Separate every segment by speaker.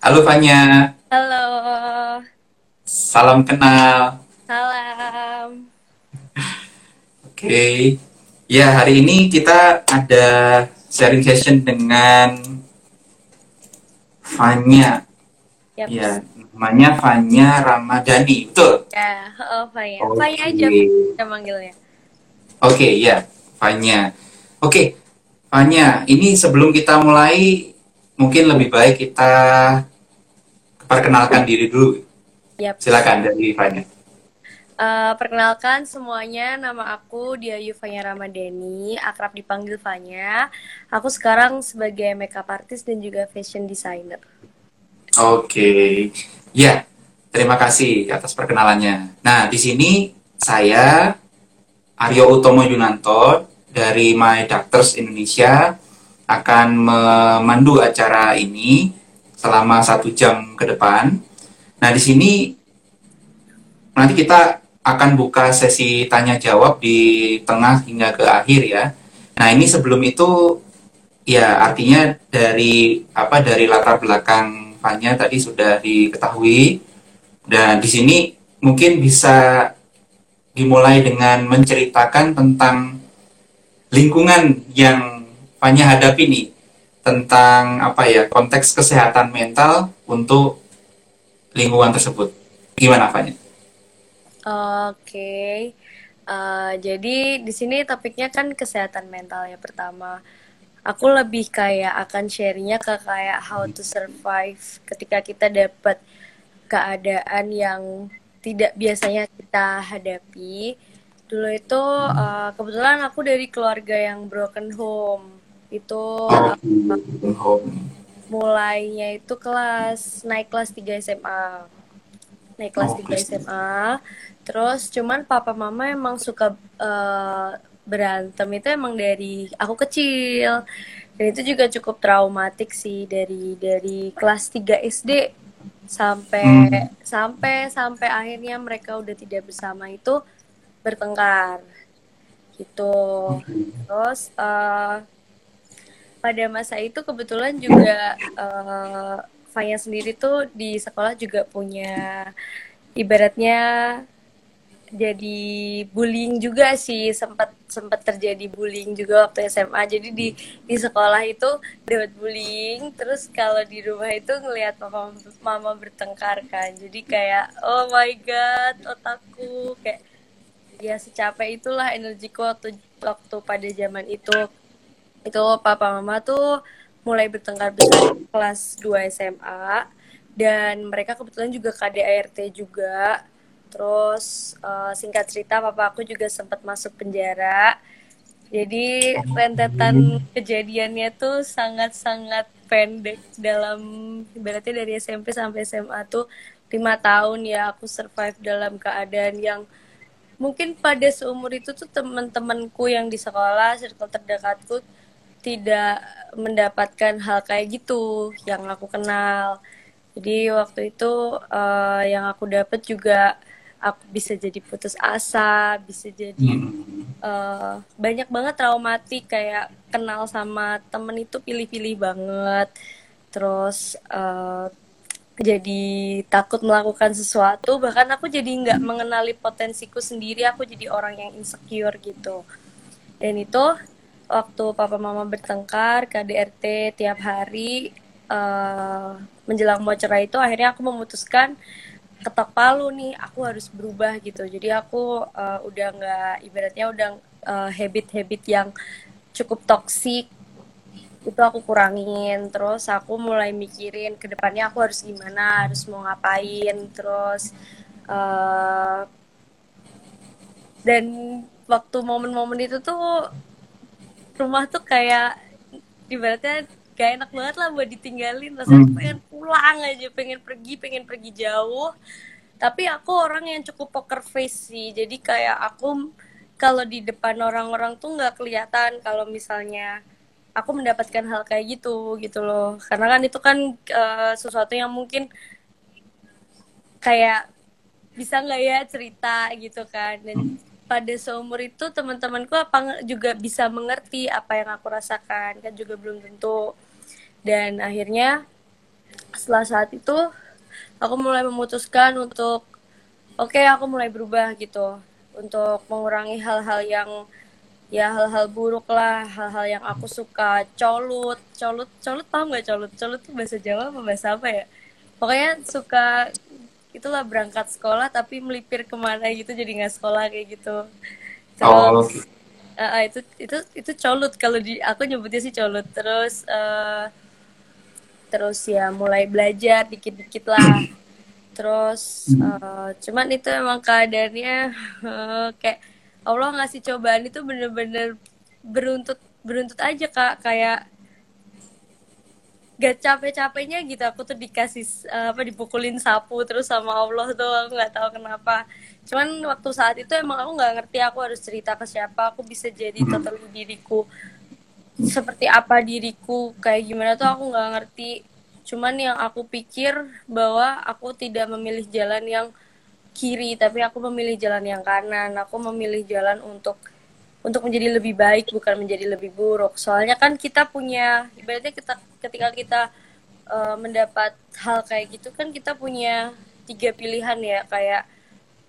Speaker 1: Halo Fanya,
Speaker 2: Halo,
Speaker 1: salam kenal.
Speaker 2: salam.
Speaker 1: Oke, ya hari ini kita ada sharing session dengan Fanya.
Speaker 2: Yap.
Speaker 1: Ya, namanya Fanya Ramadhani, betul?
Speaker 2: Ya, oh Faya.
Speaker 1: Oke.
Speaker 2: Faya aja kita manggilnya.
Speaker 1: Oke, ya, Fanya. Oke, Fanya, ini sebelum kita mulai, mungkin lebih baik kita perkenalkan diri dulu.
Speaker 2: Yap.
Speaker 1: Silakan dari Fanya.
Speaker 2: Eh, perkenalkan semuanya, nama aku Dia Yufanya Ramadhani, akrab dipanggil Fanya. Aku sekarang sebagai makeup artist dan juga fashion designer.
Speaker 1: Oke, ya, terima kasih atas perkenalannya. Nah, di sini saya Aryo Utomo Yunanto dari My Doctors Indonesia akan memandu acara ini selama satu jam ke depan. Nah, di sini nanti kita akan buka sesi tanya jawab di tengah hingga ke akhir ya. Nah, ini sebelum itu ya artinya dari apa dari latar belakang Fanya tadi sudah diketahui dan di sini mungkin bisa dimulai dengan menceritakan tentang lingkungan yang Fanya hadapi nih tentang apa ya konteks kesehatan mental untuk lingkungan tersebut. Gimana Fanya?
Speaker 2: Oke. Eh, jadi di sini topiknya kan kesehatan mental ya pertama. Aku lebih kayak akan sharingnya ke kayak how to survive ketika kita dapat keadaan yang tidak biasanya kita hadapi. Dulu itu eh, kebetulan aku dari keluarga yang broken home. Itu
Speaker 1: Oh,
Speaker 2: mulainya itu kelas naik kelas 3 SMA. Naik kelas
Speaker 1: Oh,
Speaker 2: 3
Speaker 1: Kristen.
Speaker 2: SMA. Terus cuman papa mama emang suka eh, berantem itu emang dari aku kecil. Dan itu juga cukup traumatik sih dari dari kelas 3 SD sampai
Speaker 1: Hmm.
Speaker 2: sampai sampai akhirnya mereka udah tidak bersama itu bertengkar gitu. Terus eh, pada masa itu kebetulan juga eh Fanya sendiri tuh di sekolah juga punya ibaratnya jadi bullying juga sih. Sempat sempat terjadi bullying juga waktu SMA jadi di di sekolah itu dapat bullying. Terus kalau di rumah itu ngelihat papa mama bertengkar kan. Jadi kayak oh my god otakku. Kayak ya secapek itulah energiku waktu waktu pada zaman itu itu papa mama tuh mulai bertengkar besar kelas 2 SMA dan mereka kebetulan juga KDART juga. Terus eh, singkat cerita papa aku juga sempat masuk penjara. Jadi rentetan kejadiannya tuh sangat-sangat pendek dalam ibaratnya dari SMP sampai SMA tuh lima tahun ya aku survive dalam keadaan yang mungkin pada seumur itu tuh teman-temanku yang di sekolah circle terdekatku tidak mendapatkan hal kayak gitu yang aku kenal. Jadi waktu itu eh, yang aku dapat juga aku bisa jadi putus asa bisa jadi
Speaker 1: Hmm.
Speaker 2: eh, banyak banget traumatik kayak kenal sama temen itu pilih-pilih banget. Terus eh, jadi takut melakukan sesuatu bahkan aku jadi nggak mengenali potensiku sendiri aku jadi orang yang insecure gitu. Dan itu waktu papa mama bertengkar KDRT tiap hari eh, menjelang mau cerai itu akhirnya aku memutuskan ketok palu nih aku harus berubah gitu. Jadi aku eh, udah nggak ibaratnya udah eh, habit-habit yang cukup toksik itu aku kurangin. Terus aku mulai mikirin ke depannya aku harus gimana harus mau ngapain terus eh, dan waktu momen-momen itu tuh rumah tuh kayak ibaratnya gak enak banget lah buat ditinggalin. Rasanya
Speaker 1: Hmm.
Speaker 2: pengen pulang aja pengen pergi pengen pergi jauh. Tapi aku orang yang cukup poker face sih. Jadi kayak aku kalau di depan orang-orang tuh nggak kelihatan kalau misalnya aku mendapatkan hal kayak gitu gitu loh. Karena kan itu kan eh, sesuatu yang mungkin kayak bisa nggak ya cerita gitu kan. Dan pada seumur itu teman-temanku apa juga bisa mengerti apa yang aku rasakan kan juga belum tentu. Dan akhirnya setelah saat itu aku mulai memutuskan untuk oke okay, aku mulai berubah gitu. Untuk mengurangi hal-hal yang ya hal-hal buruk lah hal-hal yang aku suka. Colut colut colut paham nggak colut? Colut itu bahasa Jawa apa bahasa apa ya? Pokoknya suka itulah berangkat sekolah tapi melipir ke mana gitu jadi nggak sekolah kayak gitu. Terus oh. uh, itu itu itu colut. Kalau di aku nyebutnya sih colut. Terus uh, terus ya mulai belajar dikit-dikit lah. Terus uh, cuman itu emang keadaannya uh, kayak Allah ngasih cobaan itu bener-bener beruntut beruntut aja kak. Kayak gak capek-capeknya gitu aku tuh dikasih uh, apa dipukulin sapu terus sama Allah tuh aku nggak tahu kenapa. Cuman waktu saat itu emang aku nggak ngerti aku harus cerita ke siapa aku bisa jadi hmm. total diriku. Seperti apa diriku kayak gimana tuh aku nggak ngerti. Cuman yang aku pikir bahwa aku tidak memilih jalan yang kiri tapi aku memilih jalan yang kanan. Aku memilih jalan untuk untuk menjadi lebih baik bukan menjadi lebih buruk soalnya kan kita punya ibaratnya kita ketika kita uh, mendapat hal kayak gitu kan kita punya tiga pilihan ya kayak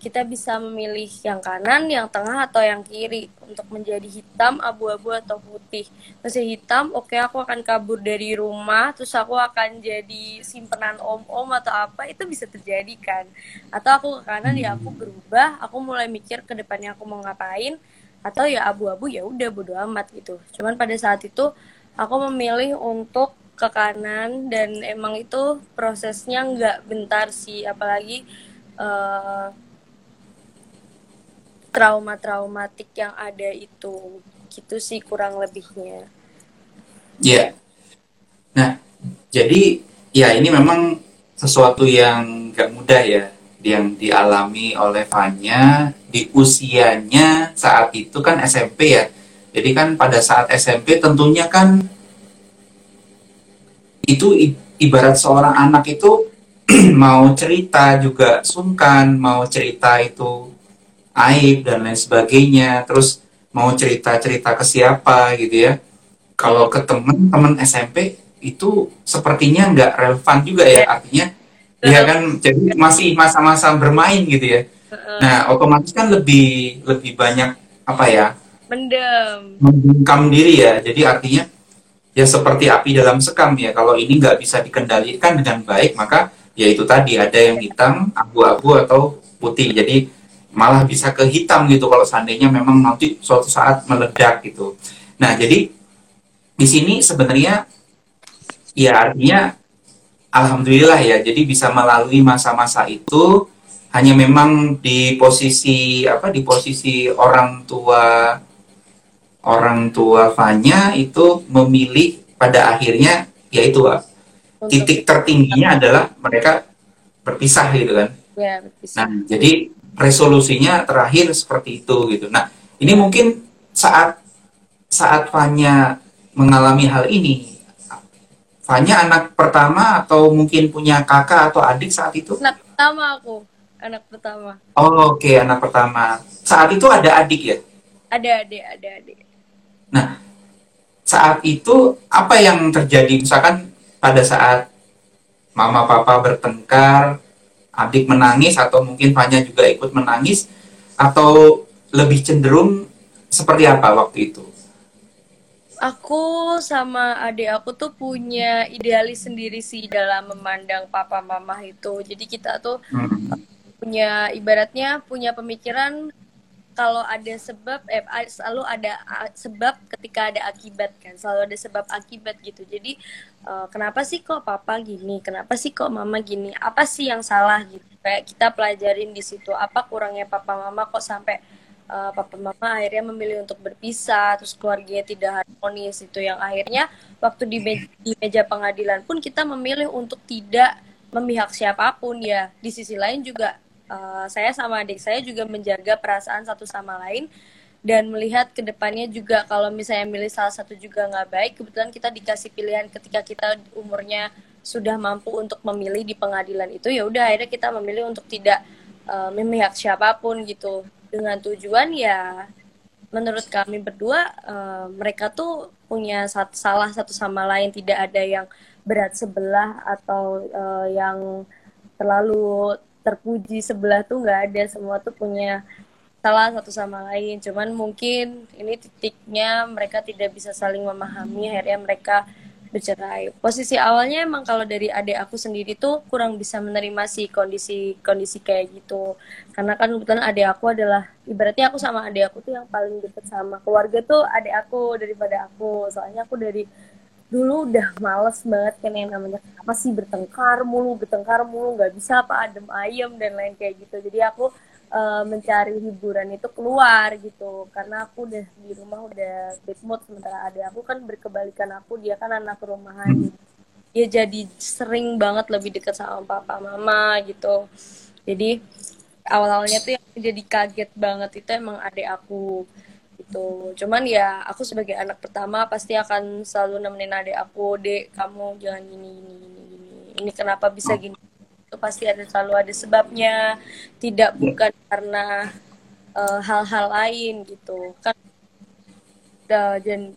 Speaker 2: kita bisa memilih yang kanan, yang tengah, atau yang kiri untuk menjadi hitam, abu-abu, atau putih. Masih hitam, oke okay, aku akan kabur dari rumah, terus aku akan jadi simpenan om-om atau apa, itu bisa terjadi kan. Atau aku ke kanan, ya aku berubah, aku mulai mikir ke depannya aku mau ngapain, atau ya abu-abu ya udah bodo amat gitu. Cuman pada saat itu aku memilih untuk ke kanan dan emang itu prosesnya nggak bentar sih, apalagi uh, trauma-traumatik yang ada itu gitu sih kurang lebihnya.
Speaker 1: Iya. Yeah. Nah, jadi ya ini memang sesuatu yang gak mudah ya yang dialami oleh Fanya di usianya saat itu kan SMP ya. Jadi kan pada saat SMP tentunya kan itu ibarat seorang anak itu mau cerita juga sungkan, mau cerita itu aib dan lain sebagainya terus mau cerita-cerita ke siapa gitu ya kalau ke temen-temen SMP itu sepertinya nggak relevan juga ya artinya ya kan? Jadi masih masa-masa bermain gitu ya. Nah otomatis kan lebih lebih banyak apa ya?
Speaker 2: Mendem.
Speaker 1: Membungkam diri ya. Jadi artinya ya seperti api dalam sekam ya. Kalau ini nggak bisa dikendalikan dengan baik maka ya itu tadi ada yang hitam abu-abu atau putih. Jadi malah bisa ke hitam gitu kalau seandainya memang nanti suatu saat meledak gitu. Nah, jadi di sini sebenarnya ya artinya alhamdulillah ya jadi bisa melalui masa-masa itu hanya memang di posisi apa di posisi orang tua orang tua Fanya itu memilih pada akhirnya yaitu titik tertingginya adalah mereka berpisah gitu kan. Ya, berpisah. Nah, jadi resolusinya terakhir seperti itu gitu. Nah, ini mungkin saat saat Fanya mengalami hal ini, Fanya anak pertama atau mungkin punya kakak atau adik saat itu?
Speaker 2: Anak pertama aku, anak pertama.
Speaker 1: Oh, oke, okay, anak pertama. Saat itu ada adik ya?
Speaker 2: Ada adik, ada adik.
Speaker 1: Nah, saat itu apa yang terjadi? Misalkan pada saat mama papa bertengkar, adik menangis atau mungkin Fanya juga ikut menangis atau lebih cenderung seperti apa waktu itu?
Speaker 2: Aku sama adik aku tuh punya idealis sendiri sih dalam memandang papa mama itu. Jadi kita tuh hmm. punya ibaratnya punya pemikiran kalau ada sebab eh selalu ada sebab ketika ada akibat kan selalu ada sebab akibat gitu jadi uh, kenapa sih kok papa gini kenapa sih kok mama gini apa sih yang salah gitu kayak kita pelajarin di situ apa kurangnya papa mama kok sampai uh, papa mama akhirnya memilih untuk berpisah terus keluarganya tidak harmonis itu yang akhirnya waktu di meja, di meja pengadilan pun kita memilih untuk tidak memihak siapa pun ya. Di sisi lain juga uh, saya sama adik saya juga menjaga perasaan satu sama lain dan melihat ke depannya juga kalau misalnya milih salah satu juga nggak baik kebetulan kita dikasih pilihan ketika kita umurnya sudah mampu untuk memilih di pengadilan itu ya udah akhirnya kita memilih untuk tidak uh, memihak siapa pun gitu dengan tujuan ya menurut kami berdua uh, mereka tuh punya satu, salah satu sama lain tidak ada yang berat sebelah atau uh, yang terlalu terpuji sebelah tuh nggak ada. Semua tuh punya salah satu sama lain. Cuman mungkin ini titiknya mereka tidak bisa saling memahami. Akhirnya mereka bercerai. Posisi awalnya emang kalau dari adik aku sendiri tuh kurang bisa menerima sih kondisi kondisi kayak gitu. Karena kan kebetulan adik aku adalah ibaratnya aku sama adik aku tuh yang paling deket sama keluarga tuh adik aku daripada aku. Soalnya aku dari dulu udah males banget kan yang namanya apa sih bertengkar mulu bertengkar mulu nggak bisa apa adem ayem dan lain kayak gitu. Jadi aku uh, mencari hiburan itu keluar gitu. Karena aku udah di rumah udah bad mood sementara ada aku kan berkebalikan aku dia kan anak rumahan. Dia jadi sering banget lebih dekat sama papa mama gitu. Jadi awal-awalnya tuh yang jadi kaget banget itu emang adik aku gitu. Cuman ya aku sebagai anak pertama pasti akan selalu nemenin adik aku dek kamu jangan gini gini gini gini ini kenapa bisa gini itu pasti ada selalu ada sebabnya tidak bukan karena eh, hal-hal uh, lain gitu kan dan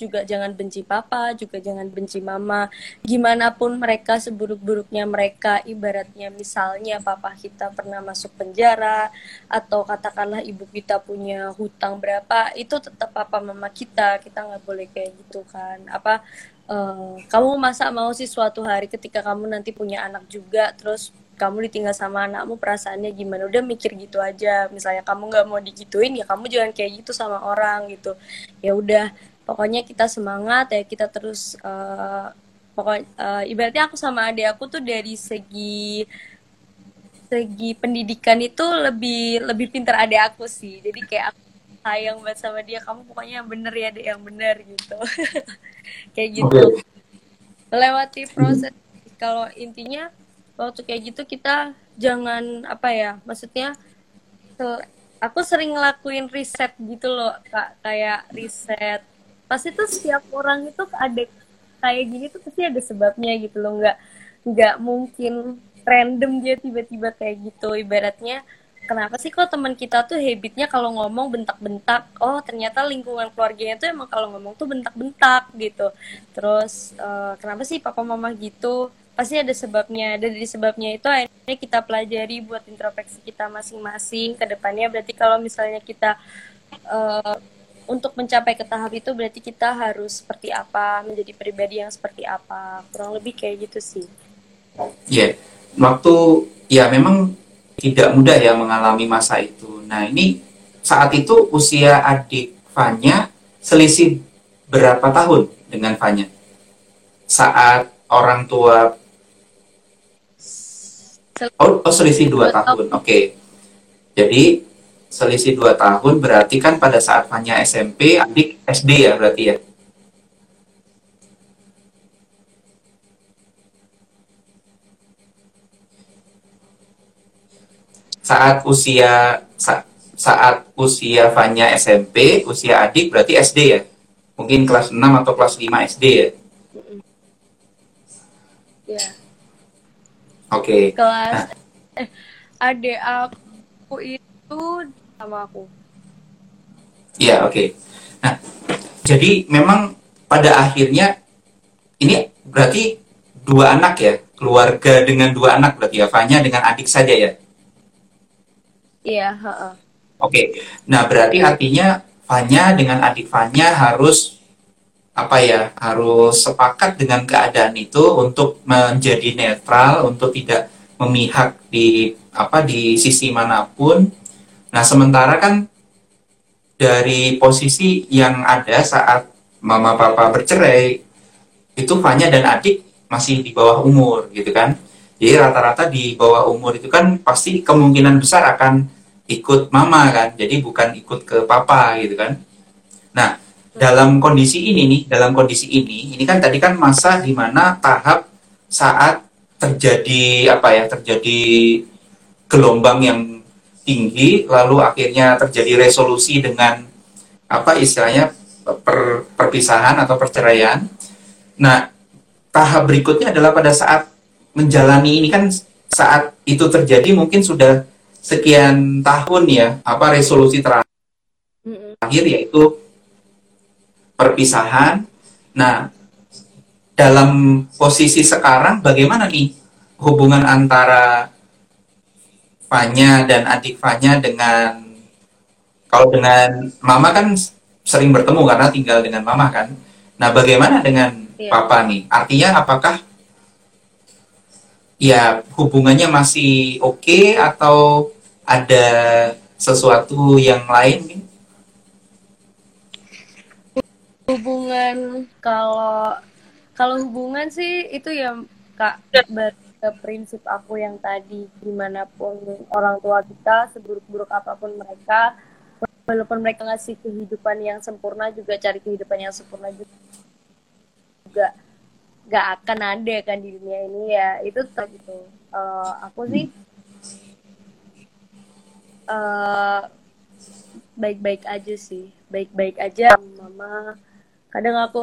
Speaker 2: juga jangan benci papa, juga jangan benci mama. Gimana pun mereka seburuk-buruknya mereka, ibaratnya misalnya papa kita pernah masuk penjara atau katakanlah ibu kita punya hutang berapa, itu tetap papa mama kita. Kita nggak boleh kayak gitu kan. Apa uh, kamu masa mau sih suatu hari ketika kamu nanti punya anak juga terus kamu ditinggal sama anakmu perasaannya gimana? Udah mikir gitu aja. Misalnya kamu nggak mau digituin ya kamu jangan kayak gitu sama orang gitu. Ya udah pokoknya kita semangat ya kita terus uh, pokok uh, ibaratnya aku sama adik aku tuh dari segi segi pendidikan itu lebih lebih pintar adik aku sih. Jadi kayak aku sayang banget sama dia. Kamu pokoknya yang bener ya deh yang bener gitu. Kayak gitu. Okay. lewati proses. Kalau intinya waktu kayak gitu kita jangan apa ya maksudnya aku sering ngelakuin riset gitu loh kak. Kayak riset. Pasti tuh setiap orang itu ada kayak gini tuh pasti ada sebabnya gitu loh. Nggak nggak mungkin random dia tiba-tiba kayak gitu. Ibaratnya kenapa sih kok teman kita tuh habitnya kalau ngomong bentak-bentak? Oh ternyata lingkungan keluarganya tuh emang kalau ngomong tuh bentak-bentak gitu. Terus uh, kenapa sih papa mama gitu? Pasti ada sebabnya. Dan dari sebabnya itu akhirnya kita pelajari buat introspeksi kita masing-masing ke depannya. Berarti kalau misalnya kita uh, untuk mencapai ke tahap itu berarti kita harus seperti apa? Menjadi pribadi yang seperti apa? Kurang lebih kayak gitu sih.
Speaker 1: Iya, yeah. waktu ya memang tidak mudah ya mengalami masa itu. Nah ini saat itu usia adik Fanya selisih berapa tahun dengan Fanya? Saat orang tua Oh, oh selisih dua tahun. Oke. Okay. Jadi selisih dua tahun berarti kan pada saat Fanya SMP, adik SD ya berarti ya? Saat usia sa, saat usia Fanya SMP, usia adik berarti SD ya? Mungkin kelas 6 atau kelas 5 SD ya?
Speaker 2: Iya.
Speaker 1: Oke. Okay.
Speaker 2: Kelas nah. eh, adik aku itu sama aku.
Speaker 1: Iya, oke. Okay. Nah, jadi memang pada akhirnya ini berarti dua anak ya, keluarga dengan dua anak berarti ya, Fanya dengan adik saja ya?
Speaker 2: Iya, Oke,
Speaker 1: okay. nah berarti artinya Fanya dengan adik Fanya harus apa ya harus sepakat dengan keadaan itu untuk menjadi netral untuk tidak memihak di apa di sisi mana pun. Nah sementara kan dari posisi yang ada saat mama papa bercerai itu Fanya dan adik masih di bawah umur gitu kan. Jadi rata-rata di bawah umur itu kan pasti kemungkinan besar akan ikut mama kan. Jadi bukan ikut ke papa gitu kan. Nah, dalam kondisi ini nih, dalam kondisi ini, ini kan tadi kan masa di mana tahap saat terjadi apa ya, terjadi gelombang yang tinggi lalu akhirnya terjadi resolusi dengan apa istilahnya per, perpisahan atau perceraian. Nah, tahap berikutnya adalah pada saat menjalani ini kan saat itu terjadi mungkin sudah sekian tahun ya apa resolusi terakhir yaitu perpisahan. Nah, dalam posisi sekarang bagaimana nih hubungan antara Fanya dan adik Fanya dengan kalau dengan Mama kan sering bertemu karena tinggal dengan Mama kan. Nah, bagaimana dengan iya. Papa nih? Artinya apakah ya hubungannya masih oke okay, atau ada sesuatu yang lain?
Speaker 2: Hubungan kalau kalau hubungan sih itu ya kak ke prinsip aku yang tadi. Di mana pun orang tua kita seburuk-buruk apa pun mereka walaupun mereka ngasih kehidupan yang sempurna juga cari kehidupan yang sempurna juga gak akan ada kan di dunia ini ya. Itu gitu. Uh, aku sih uh, baik-baik aja sih. Baik-baik aja mama. Kadang aku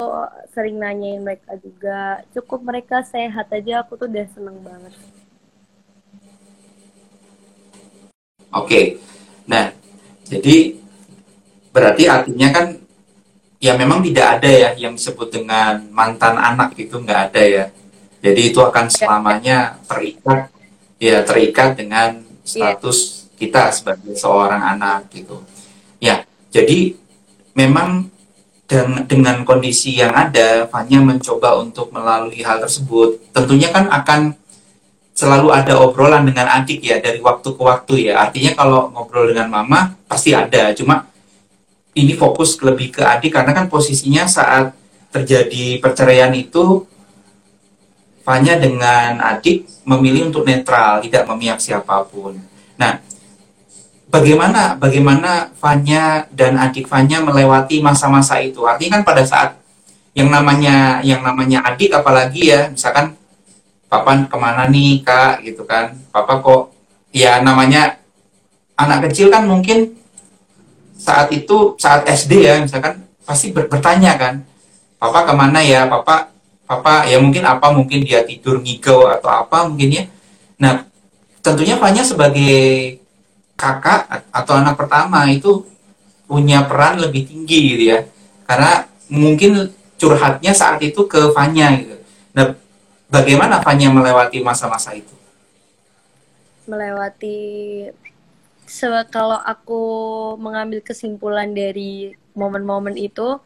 Speaker 2: sering nanyain mereka juga cukup mereka sehat aja. Aku tuh udah seneng banget.
Speaker 1: Oke. Nah jadi berarti artinya kan ya memang tidak ada ya yang disebut dengan mantan anak itu nggak ada ya jadi itu akan selamanya terikat ya terikat dengan iya. status yeah. kita sebagai seorang anak gitu ya jadi memang dan dengan kondisi yang ada, Fanya mencoba untuk melalui hal tersebut. Tentunya kan akan selalu ada obrolan dengan adik ya dari waktu ke waktu ya. Artinya kalau ngobrol dengan mama pasti ada. Cuma ini fokus lebih ke adik karena kan posisinya saat terjadi perceraian itu Fanya dengan adik memilih untuk netral, tidak memihak siapa pun. Nah, bagaimana bagaimana Fanya dan adik Fanya melewati masa-masa itu. Artinya kan pada saat yang namanya yang namanya adik apalagi ya, misalkan papa ke mana nih kak gitu kan, papa kok ya namanya anak kecil kan mungkin saat itu saat SD ya misalkan pasti ber bertanya kan, papa ke mana ya, papa papa ya mungkin apa mungkin dia tidur ngigau atau apa mungkin ya. Nah tentunya Fanya sebagai kakak atau anak pertama itu punya peran lebih tinggi gitu ya. Karena mungkin curhatnya saat itu ke Fanya gitu. Nah bagaimana Fanya melewati masa-masa itu?
Speaker 2: Melewati kalau aku mengambil kesimpulan dari momen-momen itu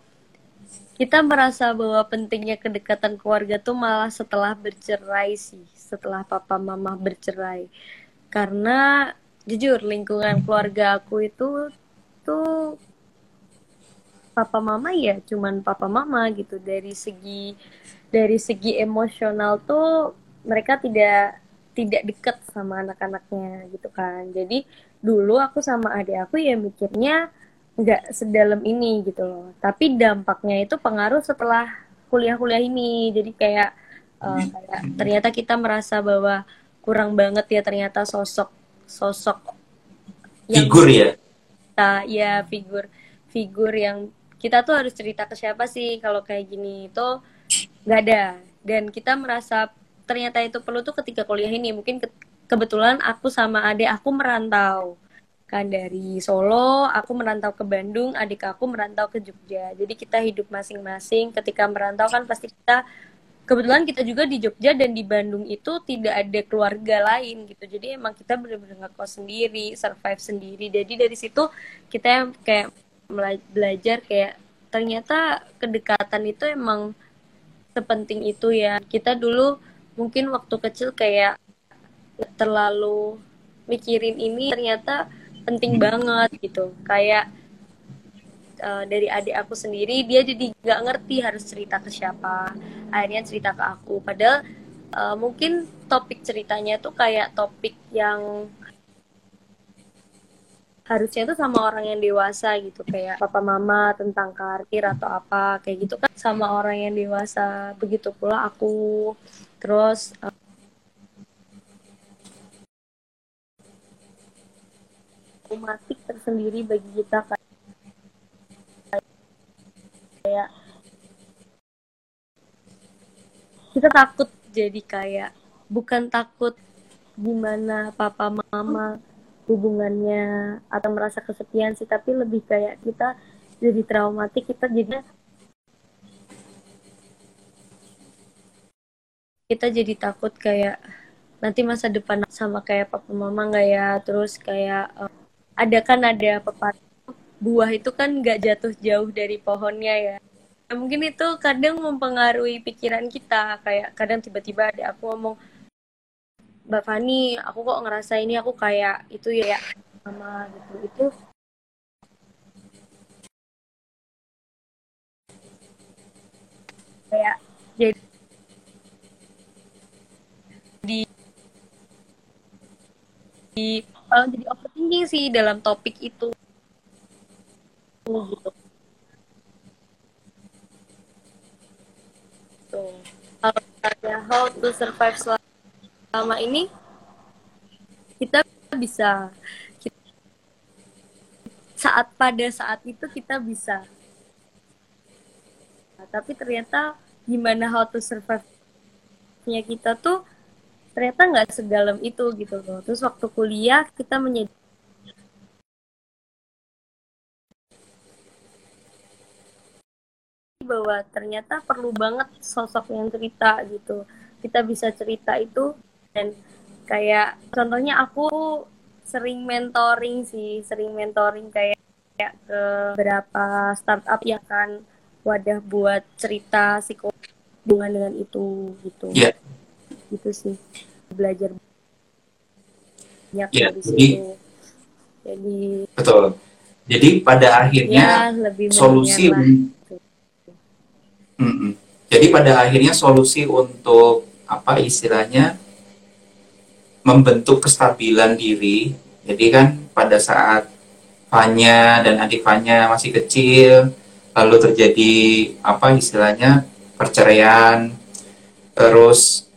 Speaker 2: kita merasa bahwa pentingnya kedekatan keluarga tuh malah setelah bercerai sih setelah papa mama bercerai. Karena jujur lingkungan keluarga aku itu tuh papa mama ya cuman papa mama gitu. Dari segi dari segi emosional tuh mereka tidak tidak dekat sama anak-anaknya gitu kan. Jadi dulu aku sama adik aku ya mikirnya nggak sedalam ini gitu loh. Tapi dampaknya itu pengaruh setelah kuliah-kuliah ini. Jadi kayak uh, kayak ternyata kita merasa bahwa kurang banget ya ternyata sosok sosok
Speaker 1: yang figur ya?
Speaker 2: Kita ya figur figur yang kita tuh harus cerita ke siapa sih kalau kayak gini itu nggak ada. Dan kita merasa ternyata itu perlu tuh ketika kuliah ini mungkin ke kebetulan aku sama adik aku merantau. Kan dari Solo aku merantau ke Bandung adik aku merantau ke Jogja. Jadi kita hidup masing-masing. Ketika merantau kan pasti kita kebetulan kita juga di Jogja dan di Bandung itu tidak ada keluarga lain gitu. Jadi emang kita benar-benar ngekos sendiri survive sendiri. Jadi dari situ kita kayak belajar kayak ternyata kedekatan itu emang sepenting itu ya. Kita dulu mungkin waktu kecil kayak terlalu mikirin ini ternyata penting banget gitu. Kayak uh, dari adik aku sendiri dia jadi nggak ngerti harus cerita ke siapa. Akhirnya cerita ke aku. Padahal uh, mungkin topik ceritanya tuh kayak topik yang harusnya tuh sama orang yang dewasa gitu. Kayak papa mama tentang karir atau apa kayak gitu kan. Sama orang yang dewasa. Begitu pula aku. Terus uh, tersendiri bagi kita kayak kita takut jadi kayak bukan takut gimana papa mama hubungannya atau merasa kesepian sih tapi lebih kayak kita jadi traumatik kita jadi kita jadi takut kayak nanti masa depan sama kayak papa mama nggak ya terus kayak uh, ada kan ada pepatah buah itu kan nggak jatuh jauh dari pohonnya ya. Nah, mungkin itu kadang mempengaruhi pikiran kita kayak kadang tiba-tiba ada aku ngomong Mbak Fani aku kok ngerasa ini aku kayak itu ya sama gitu. Itu kayak jadi di di uh, jadi overthinking sih dalam topik itu. Gitu. Tuh. Kalau ada how to survive selama ini kita bisa. Saat pada saat itu kita bisa. Nah, tapi ternyata gimana how to survive kita tuh ternyata nggak sedalam itu gitu loh. Terus waktu kuliah kita menjadi bahwa ternyata perlu banget sosok yang cerita gitu. Kita bisa cerita itu dan kayak contohnya aku sering mentoring sih sering mentoring kayak, kayak ke beberapa startup yang kan wadah buat cerita psikologi dengan itu gitu.
Speaker 1: Yeah
Speaker 2: gitu sih. Belajar
Speaker 1: banyak ya, dari jadi, situ. Jadi betul. Jadi pada akhirnya ya, lebih solusi mm -mm. jadi pada akhirnya solusi untuk apa istilahnya membentuk kestabilan diri jadi kan pada saat Fanya dan adik Fanya masih kecil lalu terjadi apa istilahnya perceraian terus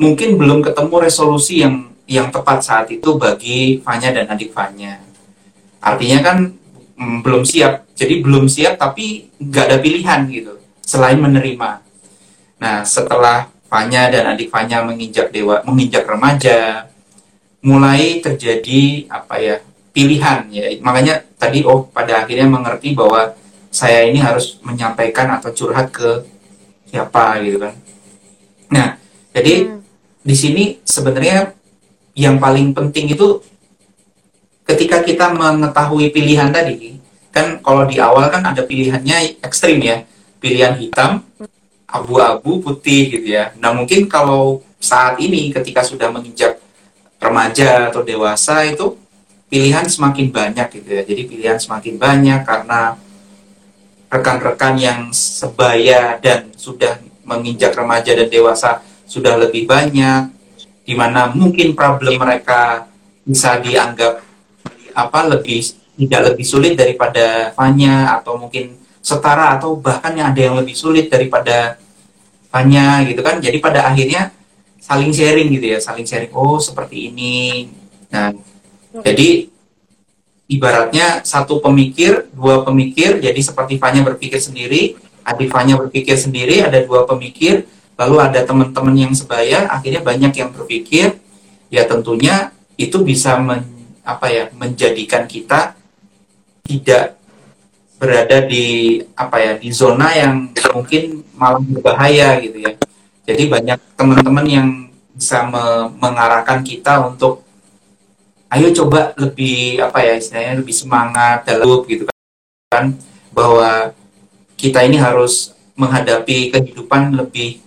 Speaker 1: mungkin belum ketemu resolusi yang yang tepat saat itu bagi Fanya dan adik Fanya. Artinya kan mm, belum siap, jadi belum siap tapi nggak ada pilihan gitu selain menerima. Nah setelah Fanya dan adik Fanya menginjak dewa, menginjak remaja, mulai terjadi apa ya pilihan ya. Makanya tadi oh pada akhirnya mengerti bahwa saya ini harus menyampaikan atau curhat ke siapa gitu kan. Nah jadi hmm di sini sebenarnya yang paling penting itu ketika kita mengetahui pilihan tadi kan kalau di awal kan ada pilihannya ekstrim ya. Pilihan hitam abu-abu putih gitu ya. Nah mungkin kalau saat ini ketika sudah menginjak remaja atau dewasa itu pilihan semakin banyak gitu ya. Jadi pilihan semakin banyak karena rekan-rekan yang sebaya dan sudah menginjak remaja dan dewasa sudah lebih banyak, di mana mungkin problem mereka bisa dianggap apa lebih tidak lebih sulit daripada Fanya atau mungkin setara atau bahkan yang ada yang lebih sulit daripada Fanya gitu kan. Jadi pada akhirnya saling sharing gitu ya, saling sharing. Oh seperti ini. Nah, jadi ibaratnya satu pemikir, dua pemikir. Jadi seperti Fanya berpikir sendiri, adik Fanya berpikir sendiri, ada dua pemikir lalu ada teman-teman yang sebaya akhirnya banyak yang berpikir ya tentunya itu bisa men, apa ya menjadikan kita tidak berada di apa ya di zona yang mungkin malah berbahaya gitu ya. Jadi banyak teman-teman yang bisa me mengarahkan kita untuk ayo coba lebih apa ya istilahnya lebih semangat dalam gitu kan. Bahwa kita ini harus menghadapi kehidupan lebih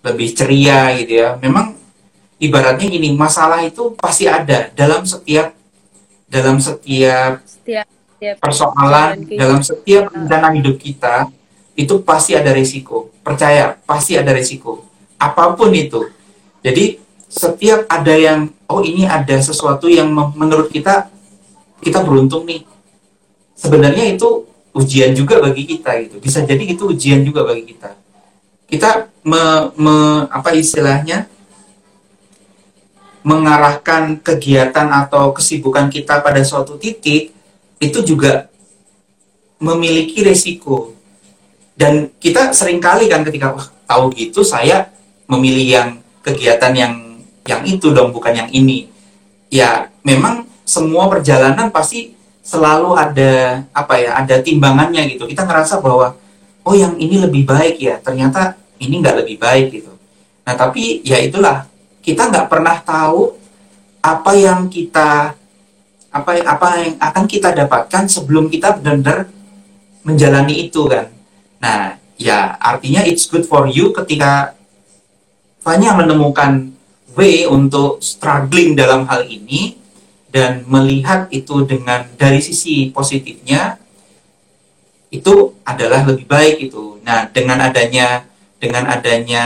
Speaker 1: lebih ceria gitu ya. Memang ibaratnya gini, masalah itu pasti ada dalam setiap dalam setiap, setiap, setiap persoalan, dalam setiap rencana hidup kita itu pasti ada risiko. Percaya, pasti ada risiko. Apa pun itu. Jadi setiap ada yang oh ini ada sesuatu yang menurut kita kita beruntung nih. Sebenarnya itu ujian juga bagi kita gitu. Bisa jadi itu ujian juga bagi kita kita me, me, apa istilahnya? Mengarahkan kegiatan atau kesibukan kita pada suatu titik itu juga memiliki resiko. Dan kita sering kali kan ketika tahu gitu saya memilih yang kegiatan yang yang itu dong bukan yang ini. Ya memang semua perjalanan pasti selalu ada apa ya ada timbangannya gitu. Kita ngerasa bahwa oh yang ini lebih baik ya ternyata ini nggak lebih baik gitu. Nah tapi ya itulah kita nggak pernah tahu apa yang kita apa apa yang akan kita dapatkan sebelum kita benar-benar menjalani itu kan. Nah ya artinya it's good for you ketika Fanya menemukan way untuk struggling dalam hal ini dan melihat itu dengan dari sisi positifnya itu adalah lebih baik itu. Nah, dengan adanya dengan adanya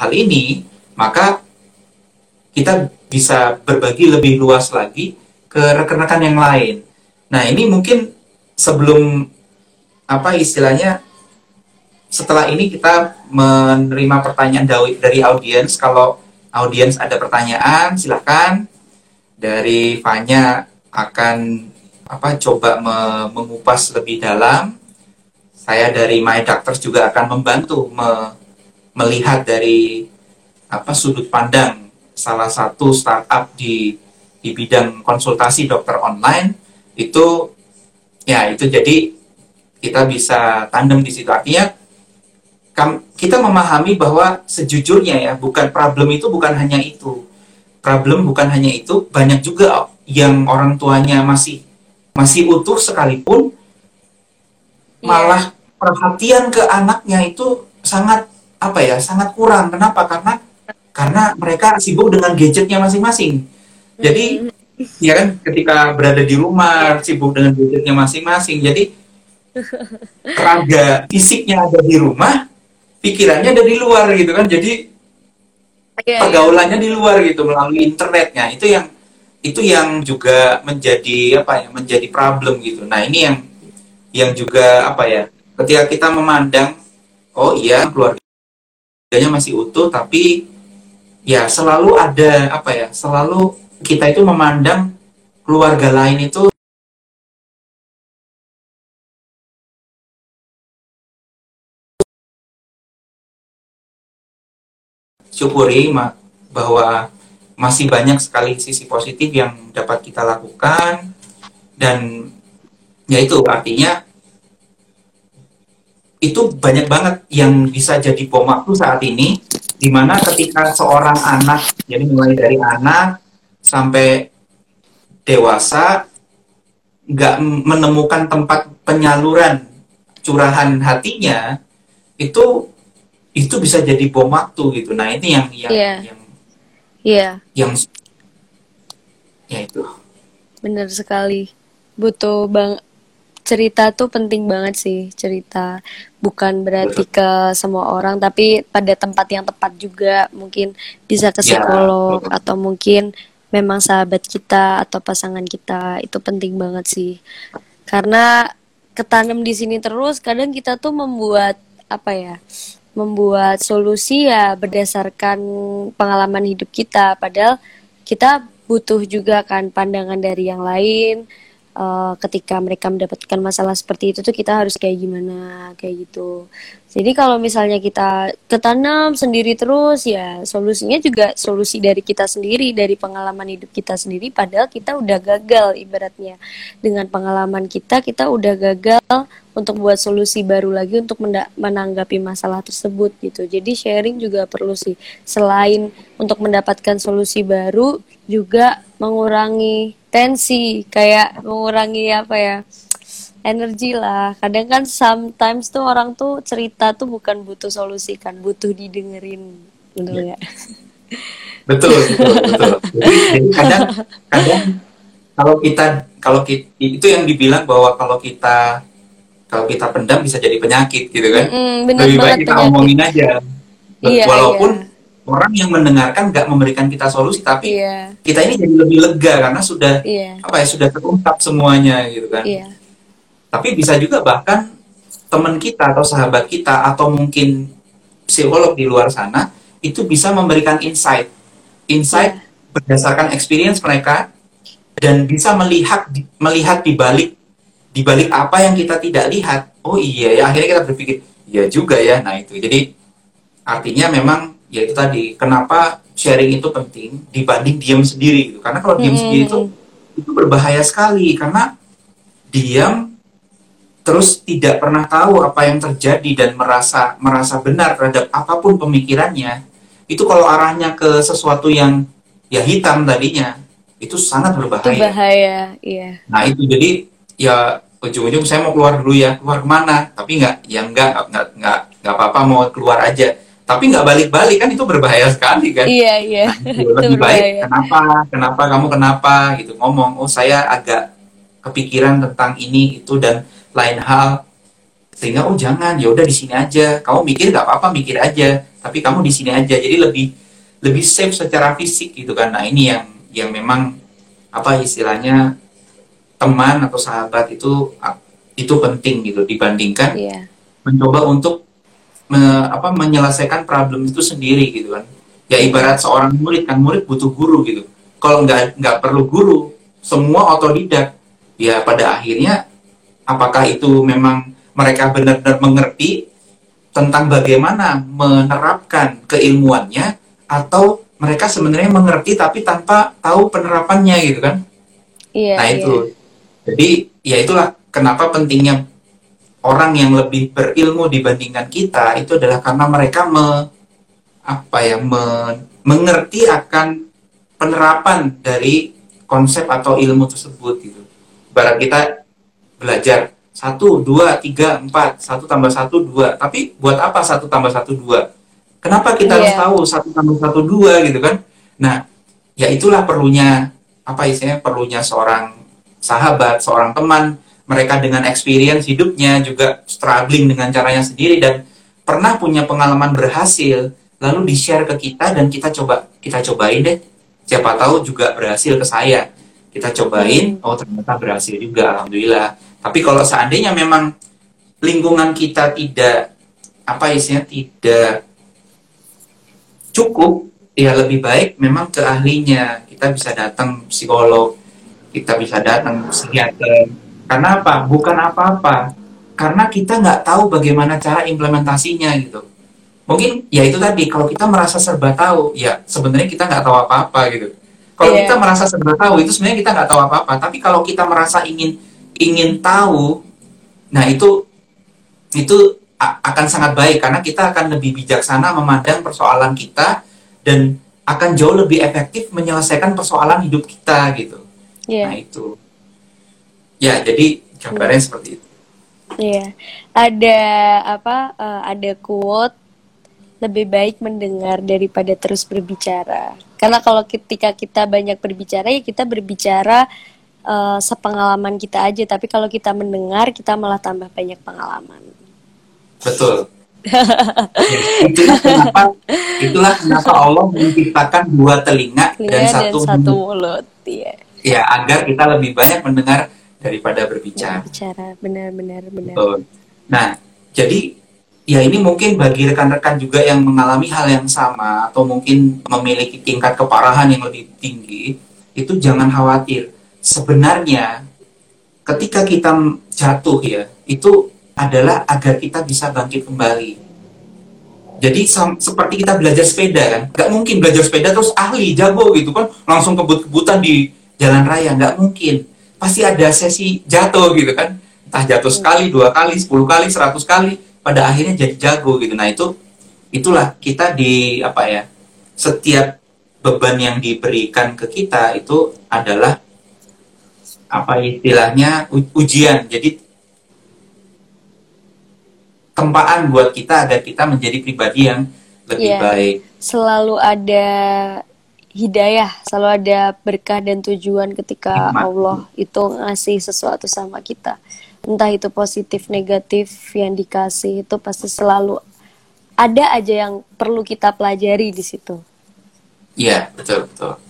Speaker 1: hal ini, maka kita bisa berbagi lebih luas lagi ke rekan-rekan yang lain. Nah, ini mungkin sebelum apa istilahnya setelah ini kita menerima pertanyaan dari audiens. Kalau audiens ada pertanyaan, silahkan. Dari Fanya akan apa coba me mengupas lebih dalam. Saya dari My Doctors juga akan membantu me melihat dari apa sudut pandang salah satu startup di di bidang konsultasi dokter online. Itu ya itu jadi kita bisa tandem di situ. Artinya kita memahami bahwa sejujurnya ya bukan problem itu bukan hanya itu. Problem bukan hanya itu banyak juga yang orang tuanya masih masih utuh sekalipun yeah. malah perhatian ke anaknya itu sangat apa ya sangat kurang. Kenapa? Karena karena mereka sibuk dengan gadgetnya masing-masing. Jadi ya kan ketika berada di rumah sibuk dengan gadgetnya masing-masing. Jadi raga fisiknya ada di rumah pikirannya ada di luar gitu kan. Jadi yeah, pergaulannya di luar gitu melalui internetnya. Itu yang itu yang juga menjadi apa ya menjadi problem gitu. Nah ini yang yang juga apa ya ketika kita memandang oh iya keluarganya masih utuh tapi ya selalu ada apa ya selalu kita itu memandang keluarga lain itu syukuri bahwa masih banyak sekali sisi positif yang dapat kita lakukan. Dan ya itu artinya itu banyak banget yang bisa jadi bom waktu saat ini di mana ketika seorang anak jadi mulai dari anak sampai dewasa nggak menemukan tempat penyaluran curahan hatinya itu itu bisa jadi bom waktu gitu nah ini yang yang
Speaker 2: yeah.
Speaker 1: yang
Speaker 2: yeah.
Speaker 1: yang ya itu
Speaker 2: benar sekali butuh bang cerita tuh penting banget sih cerita. Bukan berarti Betul. ke semua orang tapi pada tempat yang tepat juga. Mungkin bisa ke ya, psikolog ya, atau mungkin memang sahabat kita atau pasangan kita. Itu penting banget sih. Karena ketanam di sini terus kadang kita tuh membuat apa ya membuat solusi ya berdasarkan pengalaman hidup kita. Padahal kita butuh juga kan pandangan dari yang lain uh, ketika mereka mendapatkan masalah seperti itu tuh kita harus kayak gimana kayak gitu. Jadi kalau misalnya kita ketanam sendiri terus ya solusinya juga solusi dari kita sendiri dari pengalaman hidup kita sendiri. Padahal kita udah gagal ibaratnya. Dengan pengalaman kita kita udah gagal untuk buat solusi baru lagi untuk menanggapi masalah tersebut gitu. Jadi sharing juga perlu sih. Selain untuk mendapatkan solusi baru juga mengurangi tensi kayak mengurangi apa ya energi lah. Kadang kan sometimes tuh orang tuh cerita tuh bukan butuh solusi kan butuh didengerin betul ya.
Speaker 1: Betul betul betul. Jadi, jadi kadang kadang kalau kita kalau kita, itu yang dibilang bahwa kalau kita kalau kita pendam bisa jadi penyakit gitu kan? Mm, lebih baik kita penyakit. omongin aja. Iya, walaupun iya. Orang yang mendengarkan nggak memberikan kita solusi tapi iya. kita ini jadi lebih lega karena sudah iya. apa ya sudah terungkap semuanya gitu kan iya tapi bisa juga bahkan teman kita atau sahabat kita atau mungkin psikolog di luar sana itu bisa memberikan insight insight yeah. berdasarkan experience mereka dan bisa melihat melihat di balik di balik apa yang kita tidak lihat oh iya ya akhirnya kita berpikir ya juga ya nah itu jadi artinya memang ya itu tadi kenapa sharing itu penting dibanding diam sendiri gitu karena kalau diam hmm. sendiri itu itu berbahaya sekali karena diam terus tidak pernah tahu apa yang terjadi dan merasa merasa benar terhadap apa pun pemikirannya itu kalau arahnya ke sesuatu yang ya hitam tadinya itu sangat berbahaya.
Speaker 2: Itu bahaya, iya.
Speaker 1: Nah itu jadi ya ujung-ujung saya mau keluar dulu ya keluar ke mana tapi nggak ya nggak nggak nggak nggak apa-apa mau keluar aja tapi nggak balik-balik kan itu berbahaya sekali kan.
Speaker 2: Iya iya.
Speaker 1: Nah, lebih baik kenapa? Kenapa? Kamu kenapa? Gitu. Ngomong oh saya agak kepikiran tentang ini itu dan lain hal. Sehingga oh jangan ya udah di sini aja. Kamu mikir nggak apa-apa mikir aja. Tapi kamu di sini aja. Jadi lebih lebih safe secara fisik gitu kan. Nah ini yang yang memang apa istilahnya teman atau sahabat itu itu penting gitu. Dibandingkan yeah. mencoba untuk me, apa menyelesaikan problem itu sendiri gitu kan. Ya ibarat seorang murid kan murid butuh guru gitu. Kalau nggak nggak perlu guru semua otodidak. Ya pada akhirnya apakah itu memang mereka benar-benar mengerti tentang bagaimana menerapkan keilmuannya atau mereka sebenarnya mengerti tapi tanpa tahu penerapannya gitu kan? Iya, nah itu. iya. Jadi ya itulah kenapa pentingnya orang yang lebih berilmu dibandingkan kita itu adalah karena mereka me, apa ya me, mengerti akan penerapan dari konsep atau ilmu tersebut gitu. Barang kita belajar satu dua tiga empat satu tambah satu dua tapi buat apa satu tambah satu dua kenapa kita yeah. harus iya. tahu satu tambah satu dua gitu kan nah ya itulah perlunya apa istilahnya perlunya seorang sahabat, seorang teman, mereka dengan experience hidupnya juga struggling dengan caranya sendiri dan pernah punya pengalaman berhasil, lalu di-share ke kita dan kita coba kita cobain deh. Siapa tahu juga berhasil ke saya. Kita cobain, hmm. oh ternyata berhasil juga, alhamdulillah. Tapi kalau seandainya memang lingkungan kita tidak apa isinya tidak cukup, ya lebih baik memang ke ahlinya. Kita bisa datang psikolog, kita bisa datang psikiater. Karena apa? Bukan apa-apa. Karena kita nggak tahu bagaimana cara implementasinya gitu. Mungkin ya itu tadi, kalau kita merasa serba tahu, ya sebenarnya kita nggak tahu apa-apa gitu. Kalau yeah. kita merasa serba tahu, itu sebenarnya kita nggak tahu apa-apa. Tapi kalau kita merasa ingin ingin tahu, nah itu itu akan sangat baik karena kita akan lebih bijaksana memandang persoalan kita dan akan jauh lebih efektif menyelesaikan persoalan hidup kita gitu. Yeah. Nah itu. Ya, jadi gambarnya yeah. seperti itu.
Speaker 2: Iya. Yeah. Ada apa? Uh, ada quote lebih baik mendengar daripada terus berbicara. Karena kalau ketika kita banyak berbicara ya kita berbicara uh, sepengalaman kita aja, tapi kalau kita mendengar kita malah tambah banyak pengalaman.
Speaker 1: Betul. itulah kenapa itulah kenapa Allah menciptakan dua telinga, telinga dan, satu, dan satu mulut. Iya ya agar kita lebih banyak mendengar daripada berbicara.
Speaker 2: Berbicara, benar-benar benar.
Speaker 1: Betul. Nah, jadi ya ini mungkin bagi rekan-rekan juga yang mengalami hal yang sama atau mungkin memiliki tingkat keparahan yang lebih tinggi, itu jangan khawatir. Sebenarnya ketika kita jatuh ya, itu adalah agar kita bisa bangkit kembali. Jadi seperti kita belajar sepeda kan, nggak mungkin belajar sepeda terus ahli jago gitu kan, langsung kebut-kebutan di jalan raya nggak mungkin pasti ada sesi jatuh gitu kan. Entah jatuh sekali dua kali sepuluh kali seratus kali pada akhirnya jadi jago gitu. Nah itu itulah kita di apa ya setiap beban yang diberikan ke kita itu adalah apa istilahnya ujian. Jadi tempaan buat kita agar kita menjadi pribadi yang lebih yeah. baik.
Speaker 2: Selalu ada hidayah, selalu ada berkah dan tujuan ketika Allah itu ngasih sesuatu sama kita. Entah itu positif, negatif yang dikasih itu pasti selalu ada aja yang perlu kita pelajari di situ.
Speaker 1: Iya, betul, betul.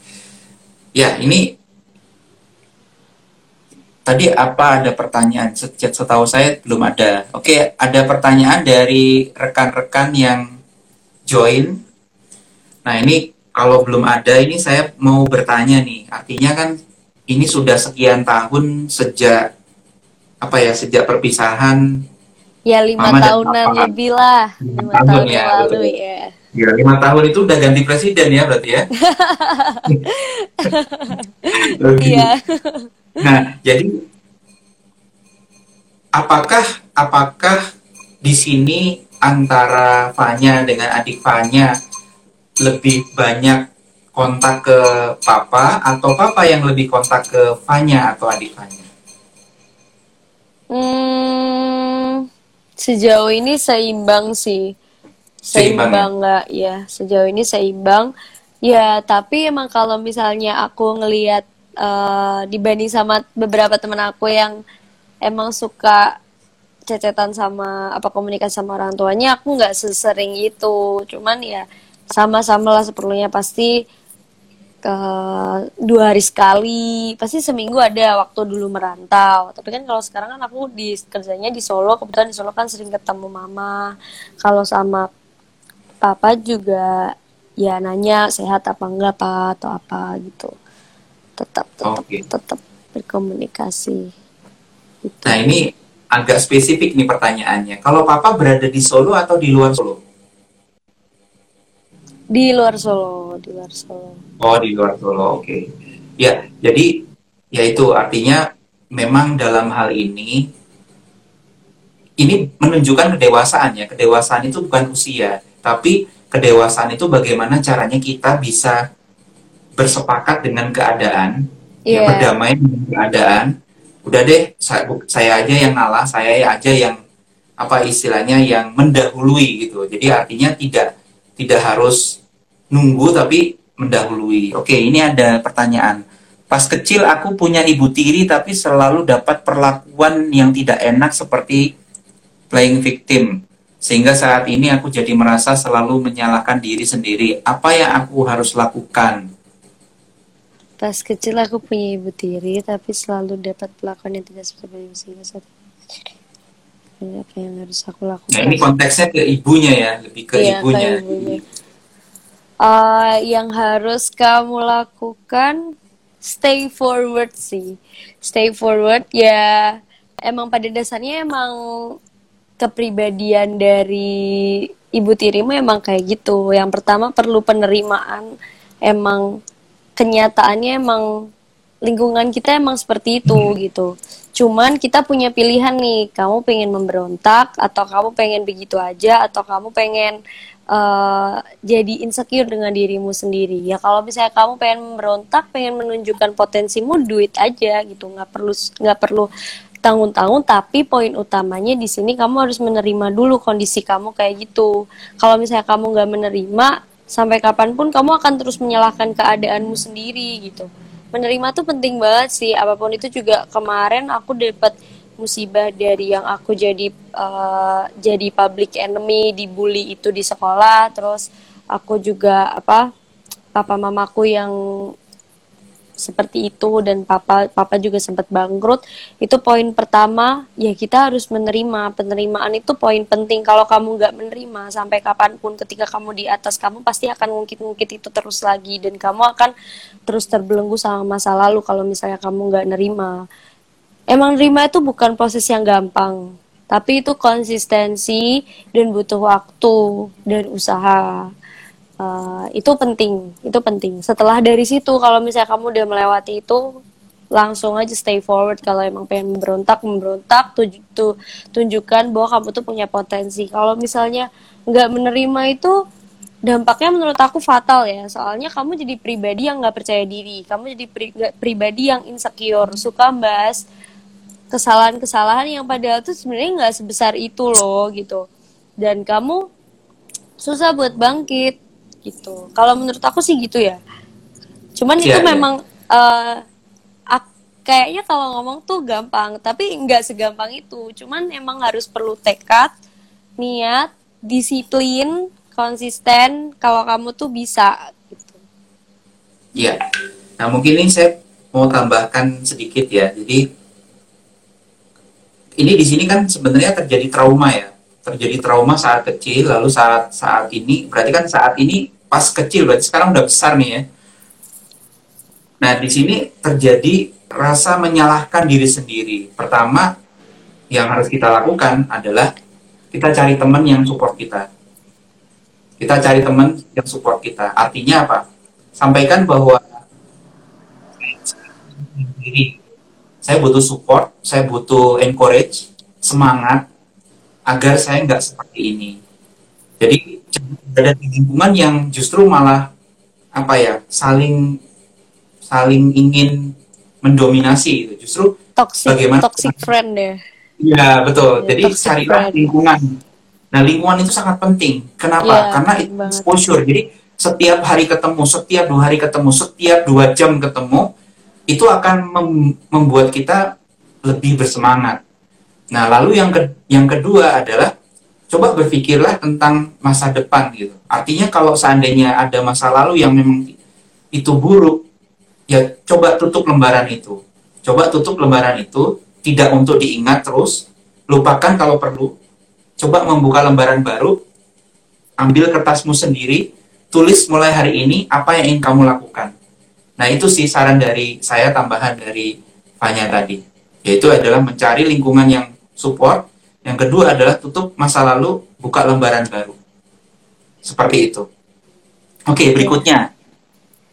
Speaker 1: Ya, ini tadi apa ada pertanyaan? Setahu saya belum ada. Oke, ada pertanyaan dari rekan-rekan yang join. Nah, ini kalau belum ada ini saya mau bertanya nih. Artinya kan ini sudah sekian tahun sejak apa ya sejak perpisahan.
Speaker 2: Ya lima Mama tahunan lebih lah. Lima, tahun, tahun ya, lalu betul. ya.
Speaker 1: Ya lima tahun itu udah ganti presiden ya berarti ya. Iya. nah jadi apakah apakah di sini antara Fanya dengan adik Fanya lebih banyak kontak ke papa atau papa yang lebih kontak ke Fanya atau adik Fanya?
Speaker 2: Hmm, sejauh ini seimbang sih.
Speaker 1: Seimbang,
Speaker 2: Seimbang nggak ya? Sejauh ini seimbang. Ya, tapi emang kalau misalnya aku ngelihat eh, dibanding sama beberapa teman aku yang emang suka cecetan sama apa komunikasi sama orang tuanya, aku nggak sesering itu. Cuman ya sama-sama lah seperlunya pasti ke dua hari sekali pasti seminggu ada waktu dulu merantau tapi kan kalau sekarang kan aku di kerjanya di Solo kebetulan di Solo kan sering ketemu mama kalau sama papa juga ya nanya sehat apa enggak pak atau apa gitu tetap tetap
Speaker 1: Oke.
Speaker 2: tetap berkomunikasi gitu.
Speaker 1: Nah ini agak spesifik nih pertanyaannya. Kalau papa berada di Solo atau di luar Solo?
Speaker 2: Di luar Solo di luar Solo
Speaker 1: Oh di luar Solo, oke. Ya, jadi ya itu artinya memang dalam hal ini ini menunjukkan kedewasaan ya. Kedewasaan itu bukan usia, tapi kedewasaan itu bagaimana caranya kita bisa bersepakat dengan keadaan, ya,
Speaker 2: Iya.
Speaker 1: berdamai dengan keadaan. Udah deh, saya, saya aja yang ngalah, saya aja yang apa istilahnya yang mendahului gitu. Jadi artinya tidak tidak harus nunggu tapi mendahului. Oke, ini ada pertanyaan. Pas kecil aku punya ibu tiri tapi selalu dapat perlakuan yang tidak enak seperti playing victim. Sehingga saat ini aku jadi merasa selalu menyalahkan diri sendiri. Apa yang aku harus lakukan?
Speaker 2: Pas kecil aku punya ibu tiri, tapi selalu dapat perlakuan yang tidak seperti sehingga saat ini apa yang harus aku lakukan?
Speaker 1: Nah, ini konteksnya ke ibunya ya, lebih ke
Speaker 2: Iya,
Speaker 1: ibunya.
Speaker 2: ke ibunya. Eh, yang harus kamu lakukan stay forward sih. Stay forward ya emang pada dasarnya emang kepribadian dari ibu tirimu emang kayak gitu. Yang pertama perlu penerimaan. Emang kenyataannya emang lingkungan kita emang seperti itu gitu. Cuman kita punya pilihan nih, kamu pengen memberontak atau kamu pengen begitu aja atau kamu pengen eh, jadi insecure dengan dirimu sendiri. Ya kalau misalnya kamu pengen memberontak, pengen menunjukkan potensimu, duit aja gitu, nggak perlu nggak perlu tanggung-tanggung. Tapi poin utamanya di sini kamu harus menerima dulu kondisi kamu kayak gitu. Kalau misalnya kamu nggak menerima, sampai kapan pun kamu akan terus menyalahkan keadaanmu sendiri gitu menerima tuh penting banget sih. Apa pun itu juga kemarin aku dapat musibah dari yang aku jadi eh, jadi public enemy dibully itu di sekolah. Terus aku juga apa papa mamaku yang seperti itu dan papa papa juga sempat bangkrut. Itu poin pertama ya kita harus menerima. Penerimaan itu poin penting. Kalau kamu nggak menerima sampai kapan pun ketika kamu di atas kamu pasti akan ngungkit-ngungkit itu terus lagi. Dan kamu akan terus terbelenggu sama masa lalu kalau misalnya kamu nggak nerima. Emang nerima itu bukan proses yang gampang tapi itu konsistensi dan butuh waktu dan usaha Uh, itu penting, itu penting. Setelah dari situ, kalau misalnya kamu udah melewati itu, langsung aja stay forward. Kalau emang pengen memberontak, memberontak, tuj- tu- tunjukkan bahwa kamu tuh punya potensi. Kalau misalnya nggak menerima itu, dampaknya menurut aku fatal ya. Soalnya kamu jadi pribadi yang nggak percaya diri, kamu jadi pri- pribadi yang insecure, suka bahas kesalahan-kesalahan yang padahal tuh sebenarnya nggak sebesar itu loh gitu. Dan kamu susah buat bangkit gitu. Kalau menurut aku sih gitu ya. Cuman
Speaker 1: Iya,
Speaker 2: itu
Speaker 1: iya.
Speaker 2: memang ak- kayaknya kalau ngomong tuh gampang, tapi nggak segampang itu. Cuman emang harus perlu tekad, niat, disiplin, konsisten. Kalau kamu tuh bisa gitu.
Speaker 1: Iya. Nah, mungkin ini saya mau tambahkan sedikit ya. Jadi ini di sini kan sebenarnya terjadi trauma ya. Terjadi trauma saat kecil, lalu saat saat ini berarti kan saat ini pas kecil berarti sekarang udah besar nih ya. Nah, di sini terjadi rasa menyalahkan diri sendiri. Pertama yang harus kita lakukan adalah kita cari teman yang support kita. Kita cari teman yang support kita. Artinya apa? Sampaikan bahwa. Saya butuh support, saya butuh encourage, semangat agar saya nggak seperti ini. Jadi ada di lingkungan yang justru malah apa ya saling saling ingin mendominasi itu justru
Speaker 2: toxic bagaimana toxic friend ya.
Speaker 1: Ya betul. Ya, Jadi carilah lingkungan. Nah lingkungan itu sangat penting. Kenapa? Ya, Karena itu exposure. Jadi setiap hari ketemu, setiap dua hari ketemu, setiap dua jam ketemu, itu akan mem membuat kita lebih bersemangat. Nah, lalu yang ke yang kedua adalah coba berpikirlah tentang masa depan gitu. Artinya kalau seandainya ada masa lalu yang memang itu buruk, ya coba tutup lembaran itu. Coba tutup lembaran itu tidak untuk diingat terus, lupakan kalau perlu. Coba membuka lembaran baru, ambil kertasmu sendiri, tulis mulai hari ini apa yang ingin kamu lakukan. Nah, itu sih saran dari saya tambahan dari Fanya tadi. Yaitu adalah mencari lingkungan yang support. Yang kedua adalah tutup masa lalu, buka lembaran baru. Seperti itu. Oke, berikutnya.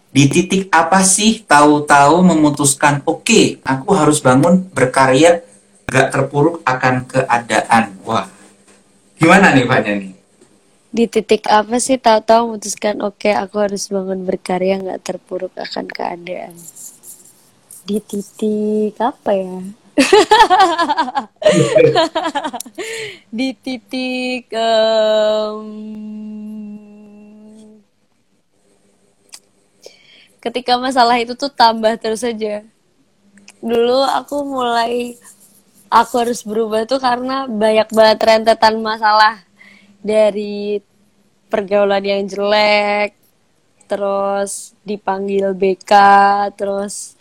Speaker 1: Di titik apa sih tahu-tahu memutuskan, oke, okay, aku harus bangun berkarya, gak terpuruk akan keadaan. Wah, gimana nih Pak nih?
Speaker 2: Di titik apa sih tahu-tahu memutuskan, oke, okay, aku harus bangun berkarya, gak terpuruk akan keadaan. Di titik apa ya? di titik um, ketika masalah itu tuh tambah terus saja dulu aku mulai aku harus berubah tuh karena banyak banget rentetan masalah. Dari pergaulan yang jelek terus dipanggil BK terus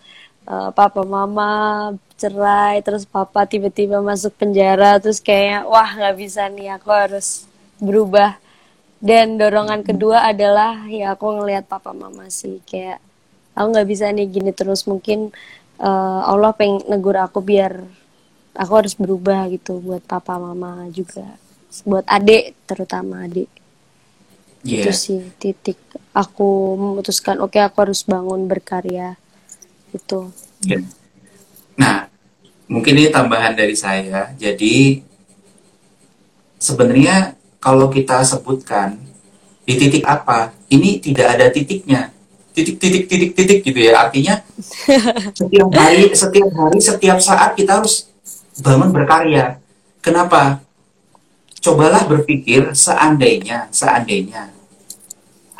Speaker 2: uh, papa mama cerai terus papa tiba-tiba masuk penjara terus kayak wah nggak bisa nih aku harus berubah dan dorongan hmm. kedua adalah ya aku ngelihat papa mama sih kayak aku nggak bisa nih gini terus mungkin uh, Allah pengen negur aku biar aku harus berubah gitu buat papa mama juga buat adik terutama adik yeah. itu sih titik aku memutuskan oke okay, aku harus bangun berkarya itu
Speaker 1: yeah. nah mungkin ini tambahan dari saya. Jadi sebenarnya kalau kita sebutkan di titik apa, ini tidak ada titiknya. Titik titik titik titik gitu ya. Artinya setiap hari setiap hari setiap saat kita harus bangun berkarya. Kenapa? Cobalah berpikir seandainya seandainya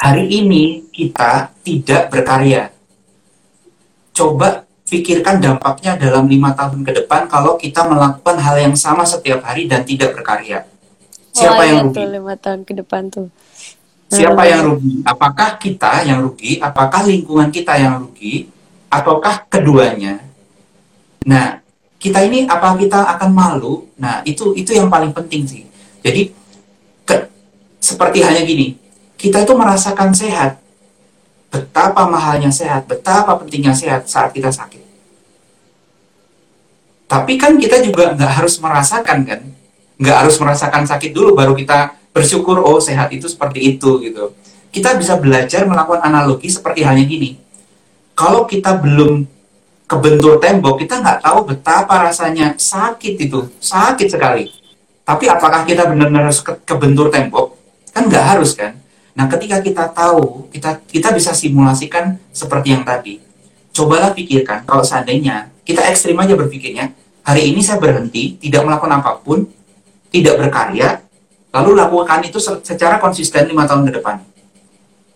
Speaker 1: hari ini kita tidak berkarya. Coba pikirkan dampaknya dalam lima tahun ke depan kalau kita melakukan hal yang sama setiap hari dan tidak berkarya. Siapa oh, yang rugi?
Speaker 2: lima tahun ke depan tuh.
Speaker 1: Siapa yang rugi? Apakah kita yang rugi? Apakah lingkungan kita yang rugi? Ataukah keduanya? Nah, kita ini apa kita akan malu? Nah, itu itu yang paling penting sih. Jadi ke, seperti hanya gini, kita itu merasakan sehat, betapa mahalnya sehat, betapa pentingnya sehat saat kita sakit. Tapi kan kita juga nggak harus merasakan kan, nggak harus merasakan sakit dulu baru kita bersyukur oh sehat itu seperti itu gitu. Kita bisa belajar melakukan analogi seperti halnya gini. Kalau kita belum kebentur tembok, kita nggak tahu betapa rasanya sakit itu, sakit sekali. Tapi apakah kita benar-benar harus ke kebentur tembok? Kan nggak harus kan? Nah, ketika kita tahu, kita kita bisa simulasikan seperti yang tadi. Cobalah pikirkan kalau seandainya kita ekstrim aja berpikirnya, hari ini saya berhenti, tidak melakukan apa pun, tidak berkarya, lalu lakukan itu secara konsisten lima tahun ke depan.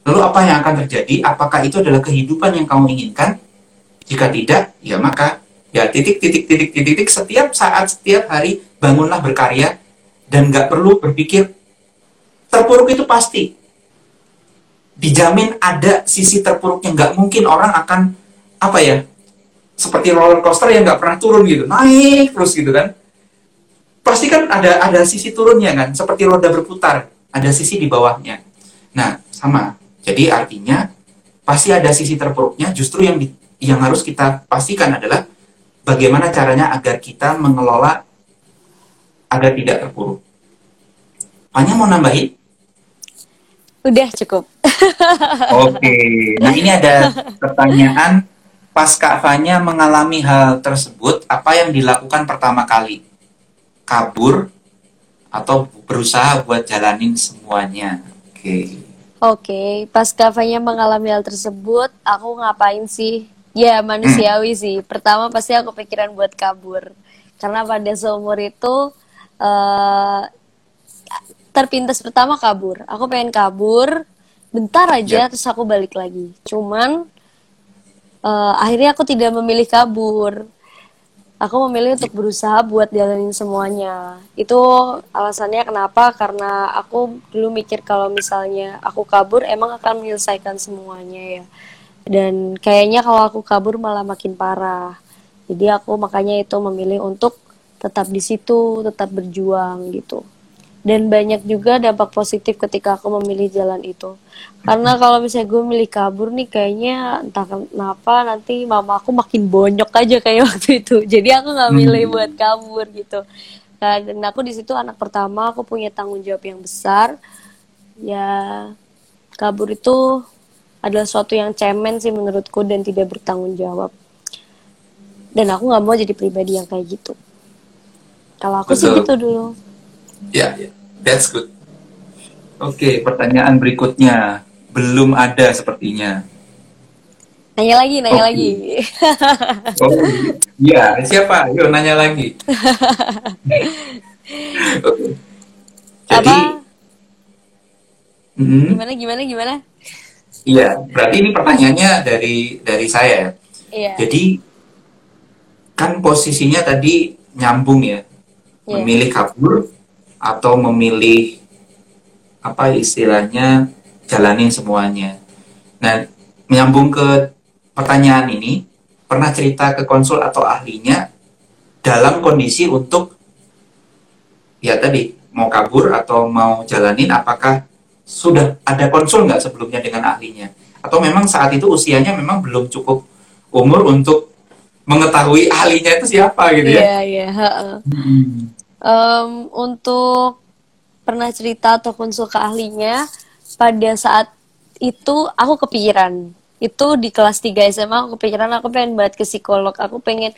Speaker 1: Lalu apa yang akan terjadi? Apakah itu adalah kehidupan yang kamu inginkan? Jika tidak, ya maka ya titik titik titik titik titik setiap saat setiap hari bangunlah berkarya dan nggak perlu berpikir terpuruk itu pasti dijamin ada sisi terpuruknya. Nggak mungkin orang akan apa ya seperti roller coaster yang nggak pernah turun gitu naik terus gitu kan. Pasti kan ada ada sisi turunnya kan seperti roda berputar ada sisi di bawahnya. Nah sama. Jadi artinya pasti ada sisi terpuruknya. Justru yang di, yang harus kita pastikan adalah bagaimana caranya agar kita mengelola agar tidak terpuruk. Hanya mau nambahin?
Speaker 2: Udah cukup.
Speaker 1: Oke, nah ini ada pertanyaan. Pas Kak Fanya mengalami hal tersebut, apa yang dilakukan pertama kali? kabur atau berusaha buat jalanin semuanya. Oke. Okay.
Speaker 2: Oke, okay. pas Kavanya mengalami hal tersebut, aku ngapain sih? Ya manusiawi hmm. sih. Pertama pasti aku pikiran buat kabur, karena pada seumur itu uh, terpintas pertama kabur. Aku pengen kabur, bentar aja, yep. terus aku balik lagi. Cuman uh, akhirnya aku tidak memilih kabur aku memilih untuk berusaha buat jalanin semuanya. Itu alasannya kenapa? Karena aku dulu mikir kalau misalnya aku kabur emang akan menyelesaikan semuanya ya. Dan kayaknya kalau aku kabur malah makin parah. Jadi aku makanya itu memilih untuk tetap di situ, tetap berjuang gitu dan banyak juga dampak positif ketika aku memilih jalan itu. Karena kalau misalnya gue milih kabur nih kayaknya entah kenapa nanti mama aku makin bonyok aja kayak waktu itu. Jadi aku nggak milih hmm. buat kabur gitu. Dan aku di situ anak pertama aku punya tanggung jawab yang besar. Ya kabur itu adalah suatu yang cemen sih menurutku dan tidak bertanggung jawab. Dan aku nggak mau jadi pribadi yang kayak gitu. Kalau aku Betul. sih gitu dulu
Speaker 1: Ya, yeah, that's good. Oke, okay, pertanyaan berikutnya belum ada sepertinya.
Speaker 2: Nanya lagi, nanya okay. lagi.
Speaker 1: oh, iya, siapa? Yuk nanya lagi.
Speaker 2: okay. Jadi, Apa? Hmm, gimana, gimana, gimana?
Speaker 1: Iya, berarti ini pertanyaannya dari dari saya. Iya. Jadi kan posisinya tadi nyambung ya, yeah. memilih kabur atau memilih apa istilahnya jalanin semuanya. Nah, menyambung ke pertanyaan ini, pernah cerita ke konsul atau ahlinya dalam kondisi untuk ya tadi mau kabur atau mau jalanin apakah sudah ada konsul nggak sebelumnya dengan ahlinya atau memang saat itu usianya memang belum cukup umur untuk mengetahui ahlinya itu siapa gitu
Speaker 2: ya? Iya iya. Hmm um, untuk pernah cerita atau konsul ke ahlinya pada saat itu aku kepikiran. Itu di kelas 3 SMA aku kepikiran aku pengen banget ke psikolog. Aku pengen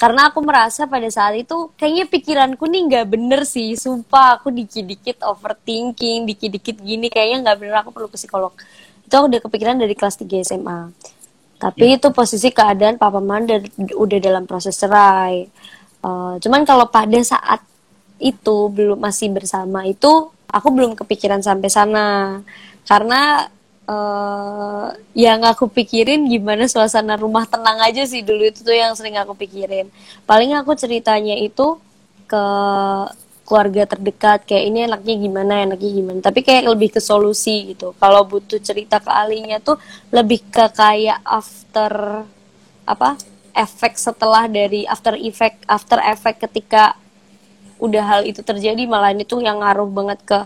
Speaker 2: karena aku merasa pada saat itu kayaknya pikiranku nih nggak bener sih. Sumpah aku dikit-dikit overthinking dikit-dikit gini kayaknya nggak bener aku perlu ke psikolog. Itu aku udah kepikiran dari kelas 3 SMA tapi ya. itu posisi keadaan papa mama udah dalam proses cerai. Uh, cuman kalau pada saat itu belum masih bersama itu aku belum kepikiran sampai sana. Karena uh, yang aku pikirin gimana suasana rumah tenang aja sih dulu itu tuh yang sering aku pikirin. Paling aku ceritanya itu ke keluarga terdekat kayak ini enaknya gimana enaknya gimana. Tapi kayak lebih ke solusi gitu. Kalau butuh cerita ke ahlinya tuh lebih ke kayak after apa efek setelah dari after effect after effect ketika udah hal itu terjadi malah ini tuh yang ngaruh banget ke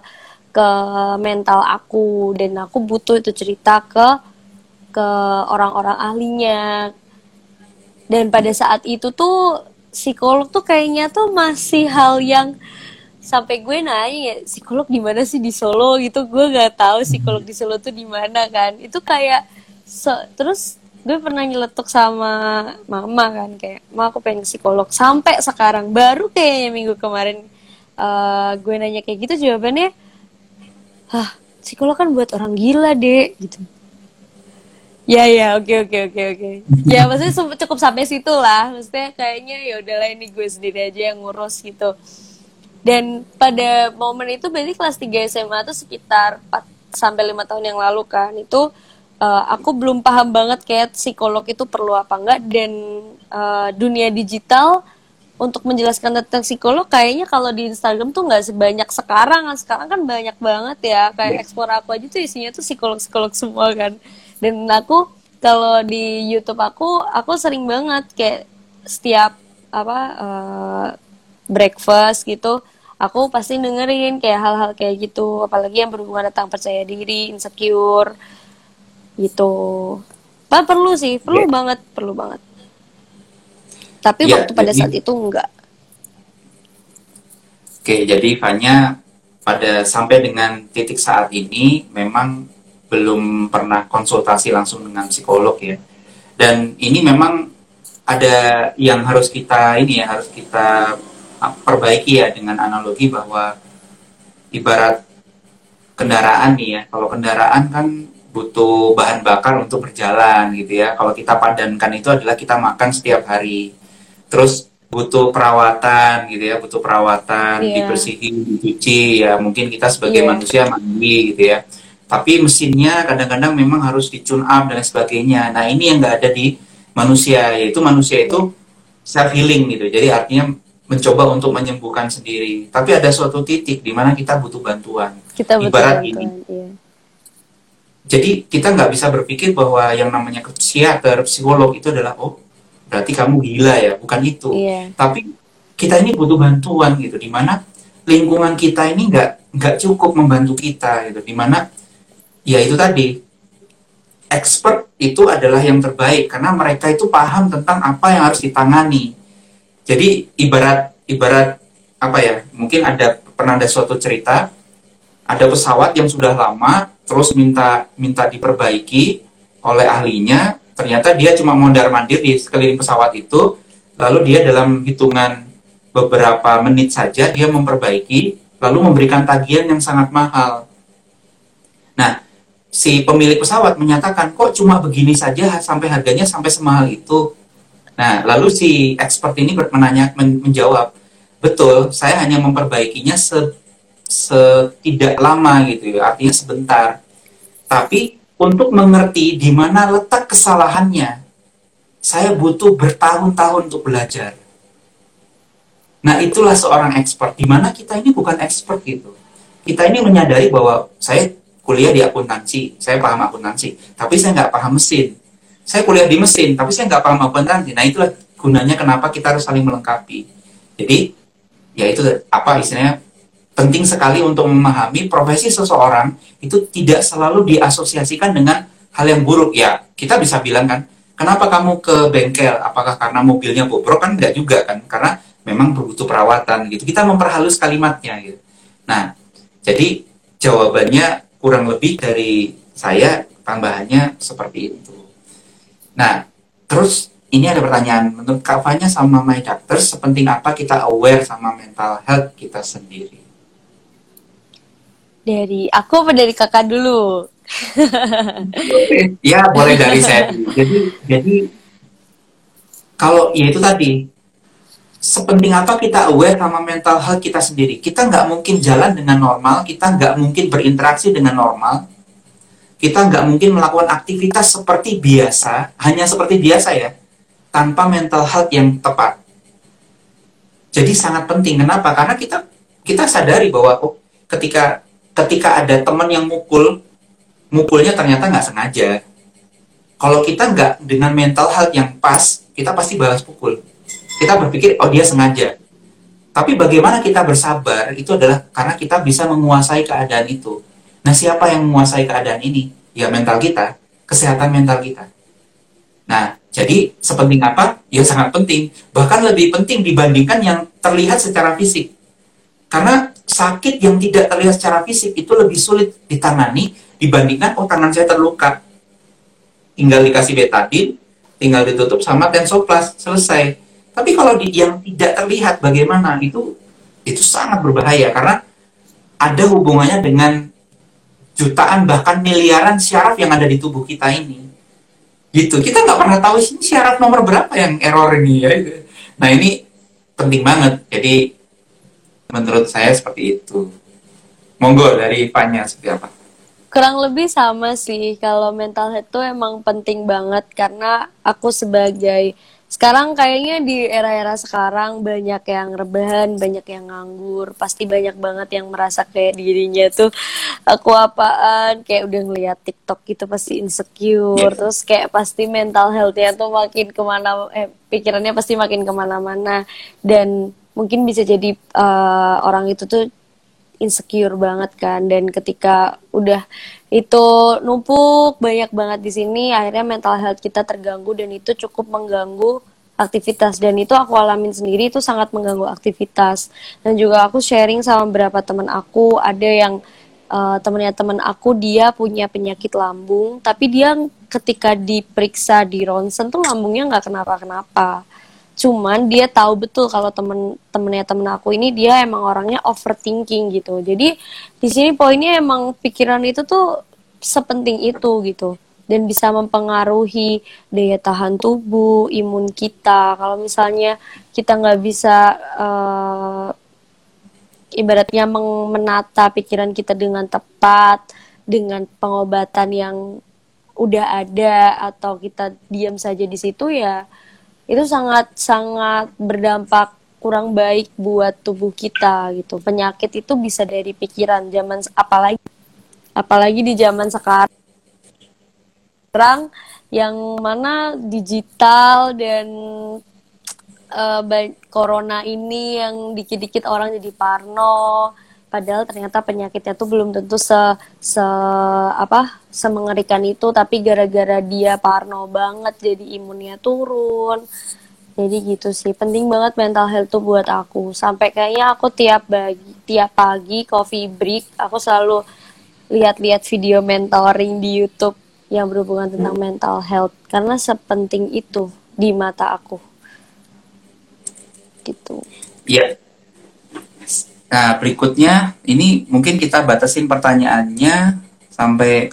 Speaker 2: ke mental aku. Dan aku butuh itu cerita ke ke orang-orang ahlinya. Dan pada saat itu tuh psikolog tuh kayaknya tuh masih hal yang sampai gue nanya ya psikolog di mana sih di Solo? Gitu. Gue nggak tahu psikolog di Solo tuh di mana kan. Itu kayak so, terus gue pernah nyeletuk sama mama kan kayak mau aku pengen psikolog. Sampai sekarang baru kayaknya minggu kemarin uh, gue nanya kayak gitu jawabannya hah psikolog kan buat orang gila deh gitu. Ya ya oke oke oke oke. Ya maksudnya cukup sampai situ lah maksudnya kayaknya ya udahlah ini gue sendiri aja yang ngurus gitu. Dan pada momen itu berarti kelas 3 SMA tuh sekitar 4 sampai lima tahun yang lalu kan itu uh, aku belum paham banget kayak psikolog itu perlu apa enggak. Dan uh, dunia digital untuk menjelaskan tentang psikolog kayaknya kalau di Instagram tuh nggak sebanyak sekarang. Sekarang kan banyak banget ya. Kayak ekspor aku aja tuh isinya tuh psikolog psikolog semua kan. Dan aku kalau di YouTube aku aku sering banget kayak setiap apa uh, breakfast gitu aku pasti dengerin kayak hal-hal kayak gitu. Apalagi yang berhubungan tentang percaya diri insecure gitu. Pak perlu sih perlu yeah. banget perlu banget. Tapi yeah, waktu pada jadi, saat itu enggak.
Speaker 1: Oke jadi Fanya pada sampai dengan titik saat ini memang belum pernah konsultasi langsung dengan psikolog ya. Dan ini memang ada yang harus kita ini ya harus kita perbaiki ya dengan analogi bahwa ibarat kendaraan nih ya. Kalau kendaraan kan butuh bahan bakar untuk berjalan gitu ya kalau kita padankan itu adalah kita makan setiap hari terus butuh perawatan gitu ya butuh perawatan yeah. dibersihin dicuci ya mungkin kita sebagai yeah. manusia mandi gitu ya tapi mesinnya kadang-kadang memang harus di tune up dan sebagainya nah ini yang nggak ada di manusia yaitu manusia itu self healing gitu jadi artinya mencoba untuk menyembuhkan sendiri. Tapi ada suatu titik di mana kita butuh bantuan.
Speaker 2: Kita butuh Ibarat bantuan, ini. Iya.
Speaker 1: Jadi kita nggak bisa berpikir bahwa yang namanya psikiater, psikolog itu adalah oh berarti kamu gila ya, bukan itu. Iya. Tapi kita ini butuh bantuan gitu, di mana lingkungan kita ini nggak nggak cukup membantu kita gitu, di mana ya itu tadi expert itu adalah yang terbaik karena mereka itu paham tentang apa yang harus ditangani jadi ibarat ibarat apa ya? Mungkin ada pernah ada suatu cerita ada pesawat yang sudah lama terus minta minta diperbaiki oleh ahlinya. Ternyata dia cuma mondar mandir di sekeliling pesawat itu. Lalu dia dalam hitungan beberapa menit saja dia memperbaiki lalu memberikan tagihan yang sangat mahal. Nah si pemilik pesawat menyatakan kok cuma begini saja sampai harganya sampai semahal itu? Nah, lalu si expert ini menanya, men menjawab, betul, saya hanya memperbaikinya se setidak lama gitu ya, artinya sebentar. Tapi untuk mengerti di mana letak kesalahannya, saya butuh bertahun-tahun untuk belajar. Nah, itulah seorang expert. Di mana kita ini bukan expert gitu. Kita ini menyadari bahwa saya kuliah di akuntansi, saya paham akuntansi, tapi saya nggak paham mesin saya kuliah di mesin, tapi saya nggak paham akuntansi. Nah itulah gunanya kenapa kita harus saling melengkapi. Jadi ya itu apa istilahnya penting sekali untuk memahami profesi seseorang itu tidak selalu diasosiasikan dengan hal yang buruk. Ya kita bisa bilang kan kenapa kamu ke bengkel? Apakah karena mobilnya bobrok? Kan enggak juga kan karena memang butuh perawatan gitu. Kita memperhalus kalimatnya gitu. Nah jadi jawabannya kurang lebih dari saya tambahannya seperti itu. Nah, terus ini ada pertanyaan, menurut Kak Fanya sama My Doctor, sepenting apa kita aware sama mental health kita sendiri?
Speaker 2: Dari aku apa dari kakak dulu?
Speaker 1: ya boleh dari saya. Jadi, jadi kalau ya itu tadi, sepenting apa kita aware sama mental health kita sendiri. Kita nggak mungkin jalan dengan normal, kita nggak mungkin berinteraksi dengan normal, kita nggak mungkin melakukan aktivitas seperti biasa, hanya seperti biasa ya, tanpa mental health yang tepat. Jadi sangat penting. Kenapa? Karena kita kita sadari bahwa oh, ketika ketika ada teman yang mukul, mukulnya ternyata nggak sengaja. Kalau kita nggak dengan mental health yang pas, kita pasti balas pukul. Kita berpikir, oh dia sengaja. Tapi bagaimana kita bersabar itu adalah karena kita bisa menguasai keadaan itu Nah, siapa yang menguasai keadaan ini? Ya mental kita, kesehatan mental kita. Nah, jadi sepenting apa? Ya sangat penting. Bahkan lebih penting dibandingkan yang terlihat secara fisik. Karena sakit yang tidak terlihat secara fisik itu lebih sulit ditangani dibandingkan oh tangan saya terluka. Tinggal dikasih betadin, tinggal ditutup sama tensoplas, selesai. Tapi kalau di, yang tidak terlihat bagaimana itu itu sangat berbahaya karena ada hubungannya dengan jutaan bahkan miliaran syaraf yang ada di tubuh kita ini gitu kita nggak pernah tahu sih syaraf nomor berapa yang error ini ya nah ini penting banget jadi menurut saya seperti itu monggo dari Fanya seperti apa
Speaker 2: kurang lebih sama sih kalau mental health itu emang penting banget karena aku sebagai sekarang kayaknya di era-era sekarang banyak yang rebahan, banyak yang nganggur, pasti banyak banget yang merasa kayak dirinya tuh aku apaan, kayak udah ngeliat TikTok gitu pasti insecure, yeah. terus kayak pasti mental healthnya tuh makin ke mana, eh pikirannya pasti makin ke mana-mana dan mungkin bisa jadi uh, orang itu tuh insecure banget kan. Dan ketika udah itu numpuk banyak banget di sini akhirnya mental health kita terganggu dan itu cukup mengganggu aktivitas. Dan itu aku alamin sendiri itu sangat mengganggu aktivitas. Dan juga aku sharing sama beberapa teman aku ada yang uh, temennya teman aku dia punya penyakit lambung tapi dia ketika diperiksa di ronsen tuh lambungnya nggak kenapa-kenapa cuman dia tahu betul kalau temen temennya temen aku ini dia emang orangnya overthinking gitu. Jadi di sini poinnya emang pikiran itu tuh sepenting itu gitu. Dan bisa mempengaruhi daya tahan tubuh imun kita. Kalau misalnya kita nggak bisa uh, ibaratnya menata pikiran kita dengan tepat dengan pengobatan yang udah ada atau kita diam saja di situ ya itu sangat sangat berdampak kurang baik buat tubuh kita gitu. Penyakit itu bisa dari pikiran zaman apalagi apalagi di zaman sekarang. Yang mana digital dan uh, corona ini yang dikit-dikit orang jadi parno padahal ternyata penyakitnya tuh belum tentu se se apa semengerikan itu tapi gara-gara dia parno banget jadi imunnya turun. Jadi gitu sih penting banget mental health tuh buat aku. Sampai kayaknya aku tiap pagi tiap pagi coffee break aku selalu lihat-lihat video mentoring di YouTube yang berhubungan tentang mental health. Karena sepenting itu di mata aku. Gitu.
Speaker 1: Iya Nah, berikutnya ini mungkin kita batasin pertanyaannya sampai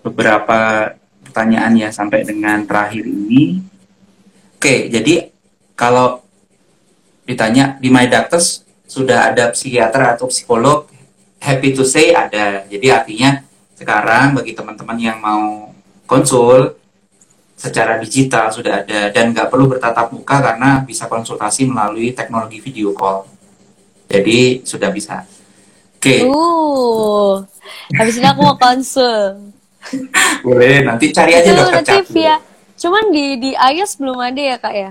Speaker 1: beberapa pertanyaan ya sampai dengan terakhir ini. Oke, jadi kalau ditanya di My Doctors sudah ada psikiater atau psikolog, happy to say ada. Jadi artinya sekarang bagi teman-teman yang mau konsul secara digital sudah ada dan nggak perlu bertatap muka karena bisa konsultasi melalui teknologi video call. Jadi sudah bisa.
Speaker 2: Oke. Okay. Uh, habis ini aku mau konsul.
Speaker 1: Boleh, nanti cari aja Itu dokter nanti
Speaker 2: via, Cuman di di iOS belum ada ya kak ya?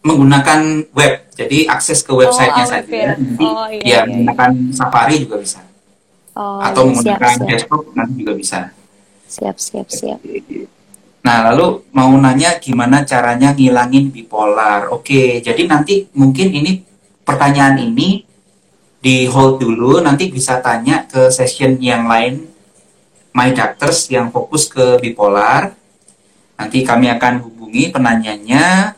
Speaker 1: Menggunakan web, jadi akses ke websitenya oh, saja. Ya. Oh, iya, ya iya, menggunakan iya. Safari juga bisa. Oh, Atau iya, menggunakan siap, siap. desktop nanti juga bisa.
Speaker 2: Siap, siap, siap.
Speaker 1: Nah, lalu mau nanya gimana caranya ngilangin bipolar. Oke, jadi nanti mungkin ini pertanyaan ini di hold dulu, nanti bisa tanya ke session yang lain My Doctors yang fokus ke bipolar. Nanti kami akan hubungi penanyanya.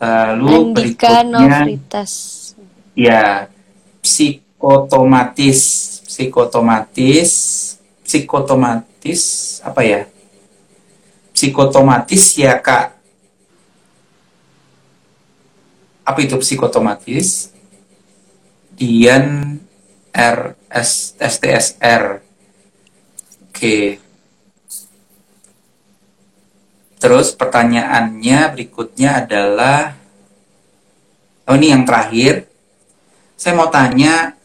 Speaker 1: Lalu Andika berikutnya, ya psikotomatis, psikotomatis, psikotomatis apa ya? Psikotomatis ya kak? Apa itu psikotomatis? Dian R S STSR oke. Terus pertanyaannya berikutnya adalah oh ini yang terakhir. Saya mau tanya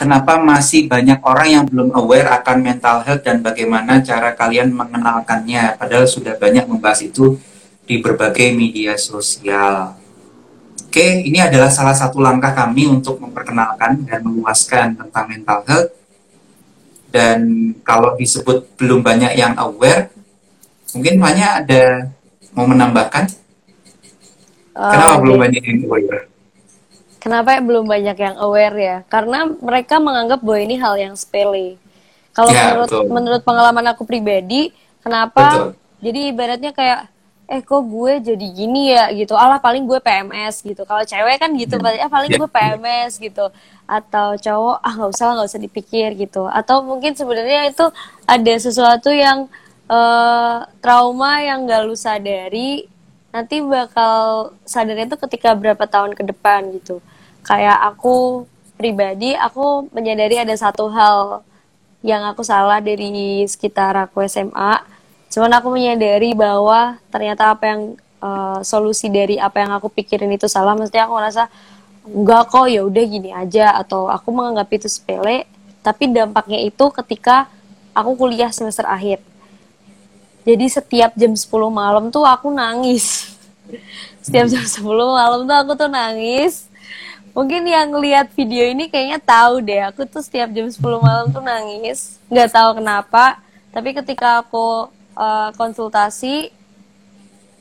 Speaker 1: kenapa masih banyak orang yang belum aware akan mental health dan bagaimana cara kalian mengenalkannya padahal sudah banyak membahas itu di berbagai media sosial. Oke, ini adalah salah satu langkah kami untuk memperkenalkan dan meluaskan tentang mental health. Dan kalau disebut belum banyak yang aware, mungkin banyak ada mau menambahkan? Uh, Kenapa belum banyak yang aware?
Speaker 2: Kenapa belum banyak yang aware ya? Karena mereka menganggap bahwa ini hal yang sepele. Kalau ya, menurut betul. menurut pengalaman aku pribadi, kenapa? Betul. Jadi ibaratnya kayak eh kok gue jadi gini ya gitu. Allah paling gue PMS gitu. Kalau cewek kan gitu, hmm. ah paling ya. gue PMS gitu. Atau cowok ah nggak usah nggak usah dipikir gitu. Atau mungkin sebenarnya itu ada sesuatu yang uh, trauma yang gak lu sadari nanti bakal sadarnya itu ketika berapa tahun ke depan gitu kayak aku pribadi aku menyadari ada satu hal yang aku salah dari sekitar aku SMA cuman aku menyadari bahwa ternyata apa yang uh, solusi dari apa yang aku pikirin itu salah. Mesti aku ngerasa enggak kok ya udah gini aja. Atau aku menganggap itu sepele. Tapi dampaknya itu ketika aku kuliah semester akhir. Jadi setiap jam 10 malam tuh aku nangis. Setiap jam 10 malam tuh aku tuh nangis. Mungkin yang lihat video ini kayaknya tahu deh, aku tuh setiap jam 10 malam tuh nangis. Nggak tahu kenapa, tapi ketika aku uh, konsultasi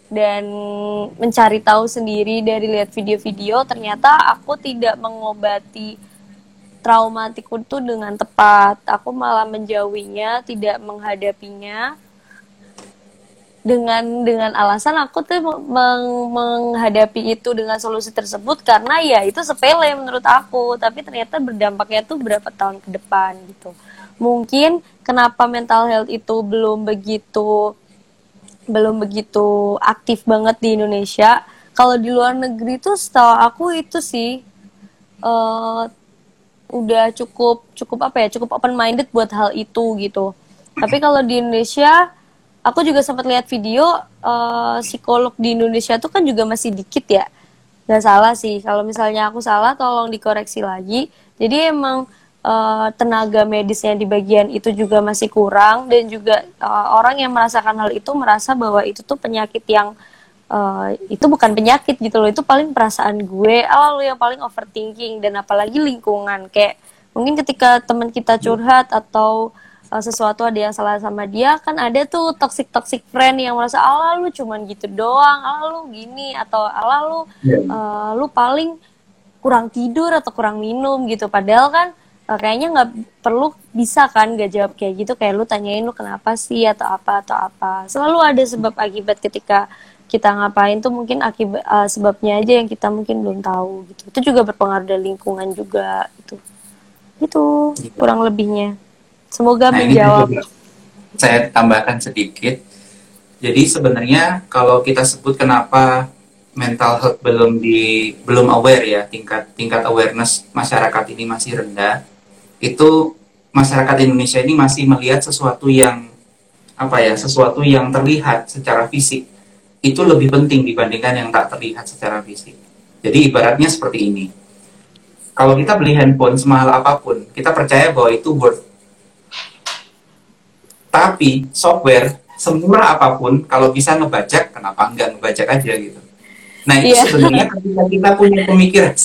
Speaker 2: dan mencari tahu sendiri dari lihat video-video, ternyata aku tidak mengobati traumatikku itu dengan tepat. Aku malah menjauhinya, tidak menghadapinya dengan dengan alasan aku tuh meng, menghadapi itu dengan solusi tersebut karena ya itu sepele menurut aku. Tapi ternyata berdampaknya tuh berapa tahun ke depan gitu. Mungkin kenapa mental health itu belum begitu belum begitu aktif banget di Indonesia. Kalau di luar negeri tuh setahu aku itu sih uh, udah cukup cukup apa ya cukup open minded buat hal itu gitu. Tapi kalau di Indonesia aku juga sempat lihat video uh, psikolog di Indonesia tuh kan juga masih dikit ya. Nggak salah sih. Kalau misalnya aku salah tolong dikoreksi lagi. Jadi emang uh, tenaga medisnya di bagian itu juga masih kurang dan juga uh, orang yang merasakan hal itu merasa bahwa itu tuh penyakit yang uh, itu bukan penyakit gitu loh. Itu paling perasaan gue. Ah lo yang paling overthinking dan apalagi lingkungan. Kayak mungkin ketika teman kita curhat atau uh, sesuatu ada yang salah sama dia kan ada tuh toxic toxic friend yang merasa ala lu cuman gitu doang ala lu gini atau ala lu yeah. Iya. uh, lu paling kurang tidur atau kurang minum gitu padahal kan uh, kayaknya nggak perlu bisa kan gak jawab kayak gitu kayak lu tanyain lu kenapa sih atau apa atau apa selalu ada sebab akibat ketika kita ngapain tuh mungkin akibat uh, sebabnya aja yang kita mungkin belum tahu gitu itu juga berpengaruh dari lingkungan juga gitu itu iya. kurang lebihnya Semoga nah, menjawab.
Speaker 1: saya tambahkan sedikit. Jadi sebenarnya kalau kita sebut kenapa mental health belum di belum aware ya tingkat tingkat awareness masyarakat ini masih rendah, itu masyarakat Indonesia ini masih melihat sesuatu yang apa ya sesuatu yang terlihat secara fisik itu lebih penting dibandingkan yang tak terlihat secara fisik. Jadi ibaratnya seperti ini. Kalau kita beli handphone semahal apa pun, kita percaya bahwa itu worth tapi software semurah apa pun kalau bisa ngebajak, kenapa enggak ngebajak aja gitu. Nah itu yeah. sebenarnya ketika kita punya pemikiran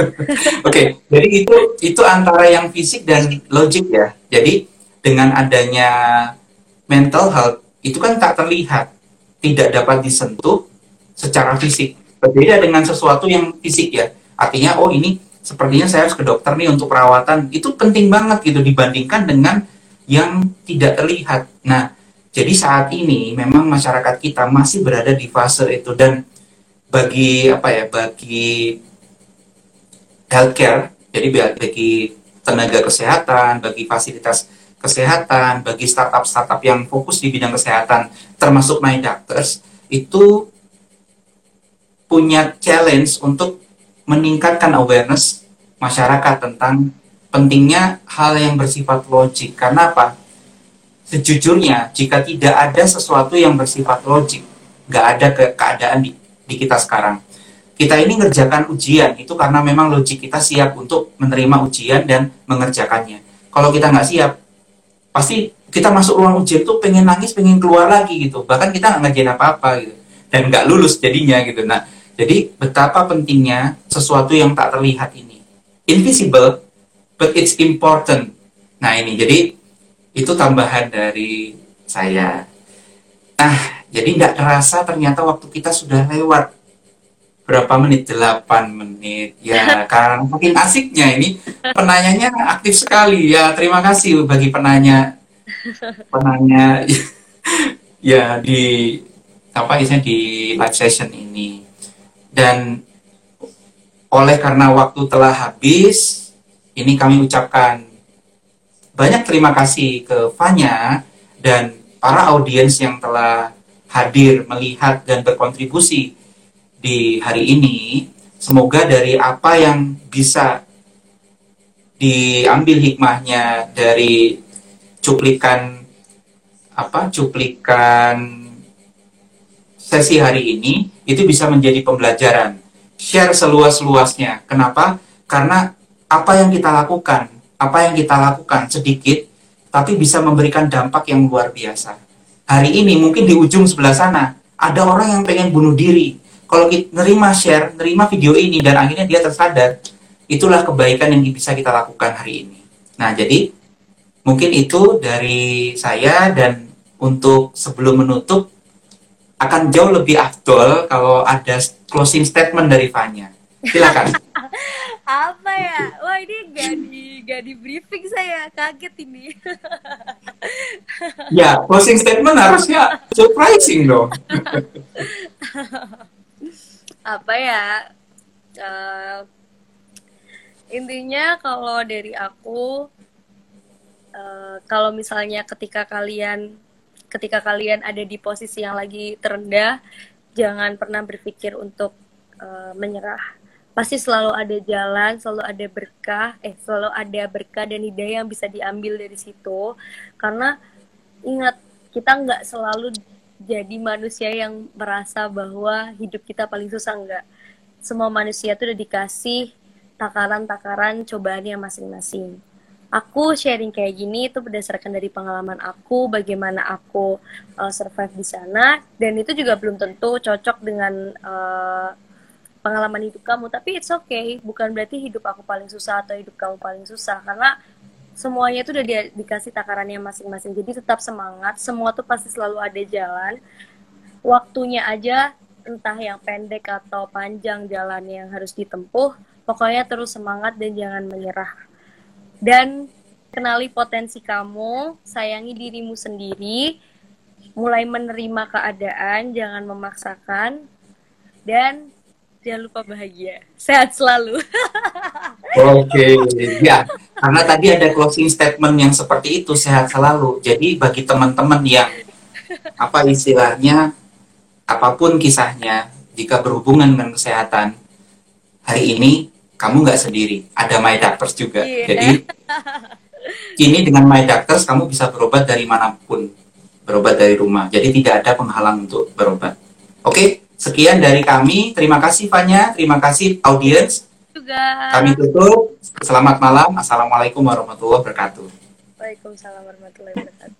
Speaker 1: Oke, okay, jadi itu itu antara yang fisik dan logik ya. Jadi dengan adanya mental health itu kan tak terlihat, tidak dapat disentuh secara fisik. Berbeda dengan sesuatu yang fisik ya. Artinya oh ini sepertinya saya harus ke dokter nih untuk perawatan. Itu penting banget gitu dibandingkan dengan yang tidak terlihat. Nah, jadi saat ini memang masyarakat kita masih berada di fase itu dan bagi apa ya, bagi healthcare, jadi bagi tenaga kesehatan, bagi fasilitas kesehatan, bagi startup-startup yang fokus di bidang kesehatan, termasuk My Doctors, itu punya challenge untuk meningkatkan awareness masyarakat tentang pentingnya hal yang bersifat logik. Karena apa? Sejujurnya, jika tidak ada sesuatu yang bersifat logik, nggak ada ke keadaan di, di kita sekarang. Kita ini ngerjakan ujian, itu karena memang logik kita siap untuk menerima ujian dan mengerjakannya. Kalau kita nggak siap, pasti kita masuk ruang ujian tuh pengen nangis, pengen keluar lagi gitu. Bahkan kita nggak ngerjain apa-apa gitu. Dan nggak lulus jadinya gitu. Nah, jadi betapa pentingnya sesuatu yang tak terlihat ini. Invisible but it's important. Nah ini jadi itu tambahan dari saya. Nah jadi nggak terasa ternyata waktu kita sudah lewat berapa menit? 8 menit. Ya karena makin asiknya ini penanyanya aktif sekali ya. Terima kasih bagi penanya penanya ya di apa isinya di live session ini dan oleh karena waktu telah habis ini kami ucapkan banyak terima kasih ke Fanya dan para audiens yang telah hadir, melihat, dan berkontribusi di hari ini. Semoga dari apa yang bisa diambil hikmahnya dari cuplikan apa cuplikan sesi hari ini itu bisa menjadi pembelajaran. Share seluas-luasnya. Kenapa? Karena apa yang kita lakukan, apa yang kita lakukan sedikit, tapi bisa memberikan dampak yang luar biasa. Hari ini mungkin di ujung sebelah sana ada orang yang pengen bunuh diri. Kalau kita nerima share, nerima video ini dan akhirnya dia tersadar, itulah kebaikan yang bisa kita lakukan hari ini. Nah, jadi mungkin itu dari saya dan untuk sebelum menutup akan jauh lebih afdol kalau ada closing statement dari Fanya. Silakan.
Speaker 2: apa ya wah ini gak di gak di briefing saya kaget ini
Speaker 1: ya, closing statement harusnya surprising dong.
Speaker 2: Apa ya? Uh, intinya kalau dari aku uh, kalau misalnya ketika kalian ketika kalian ada di posisi yang lagi terendah jangan pernah berpikir untuk uh, menyerah pasti selalu ada jalan selalu ada berkah eh selalu ada berkah dan hidayah yang bisa diambil dari situ karena ingat kita nggak selalu jadi manusia yang merasa bahwa hidup kita paling susah nggak semua manusia tuh udah dikasih takaran-takaran cobaannya masing-masing. Aku sharing kayak gini itu berdasarkan dari pengalaman aku, bagaimana aku uh, survive di sana, dan itu juga belum tentu cocok dengan uh, pengalaman hidup kamu. Tapi it's okay, bukan berarti hidup aku paling susah atau hidup kamu paling susah, karena semuanya itu udah di, dikasih takarannya masing-masing. Jadi tetap semangat, semua tuh pasti selalu ada jalan. Waktunya aja entah yang pendek atau panjang jalan yang harus ditempuh, Pokoknya terus semangat dan jangan menyerah. Dan kenali potensi kamu, sayangi dirimu sendiri, mulai menerima keadaan, jangan memaksakan, dan jangan lupa bahagia. Sehat selalu.
Speaker 1: Oke, okay. ya. Karena tadi ada closing statement yang seperti itu, sehat selalu. Jadi bagi teman-teman yang apa istilahnya, apa pun kisahnya, jika berhubungan dengan kesehatan, hari ini kamu nggak sendiri, ada My Doctors juga. Yeah. Jadi kini dengan My Doctors kamu bisa berobat dari mana pun, berobat dari rumah. Jadi tidak ada penghalang untuk berobat. Oke, sekian dari kami. Terima kasih Fanya, terima kasih audiens.
Speaker 2: Juga.
Speaker 1: Kami tutup. Selamat malam. Assalamualaikum warahmatullahi wabarakatuh.
Speaker 2: Waalaikumsalam warahmatullahi wabarakatuh.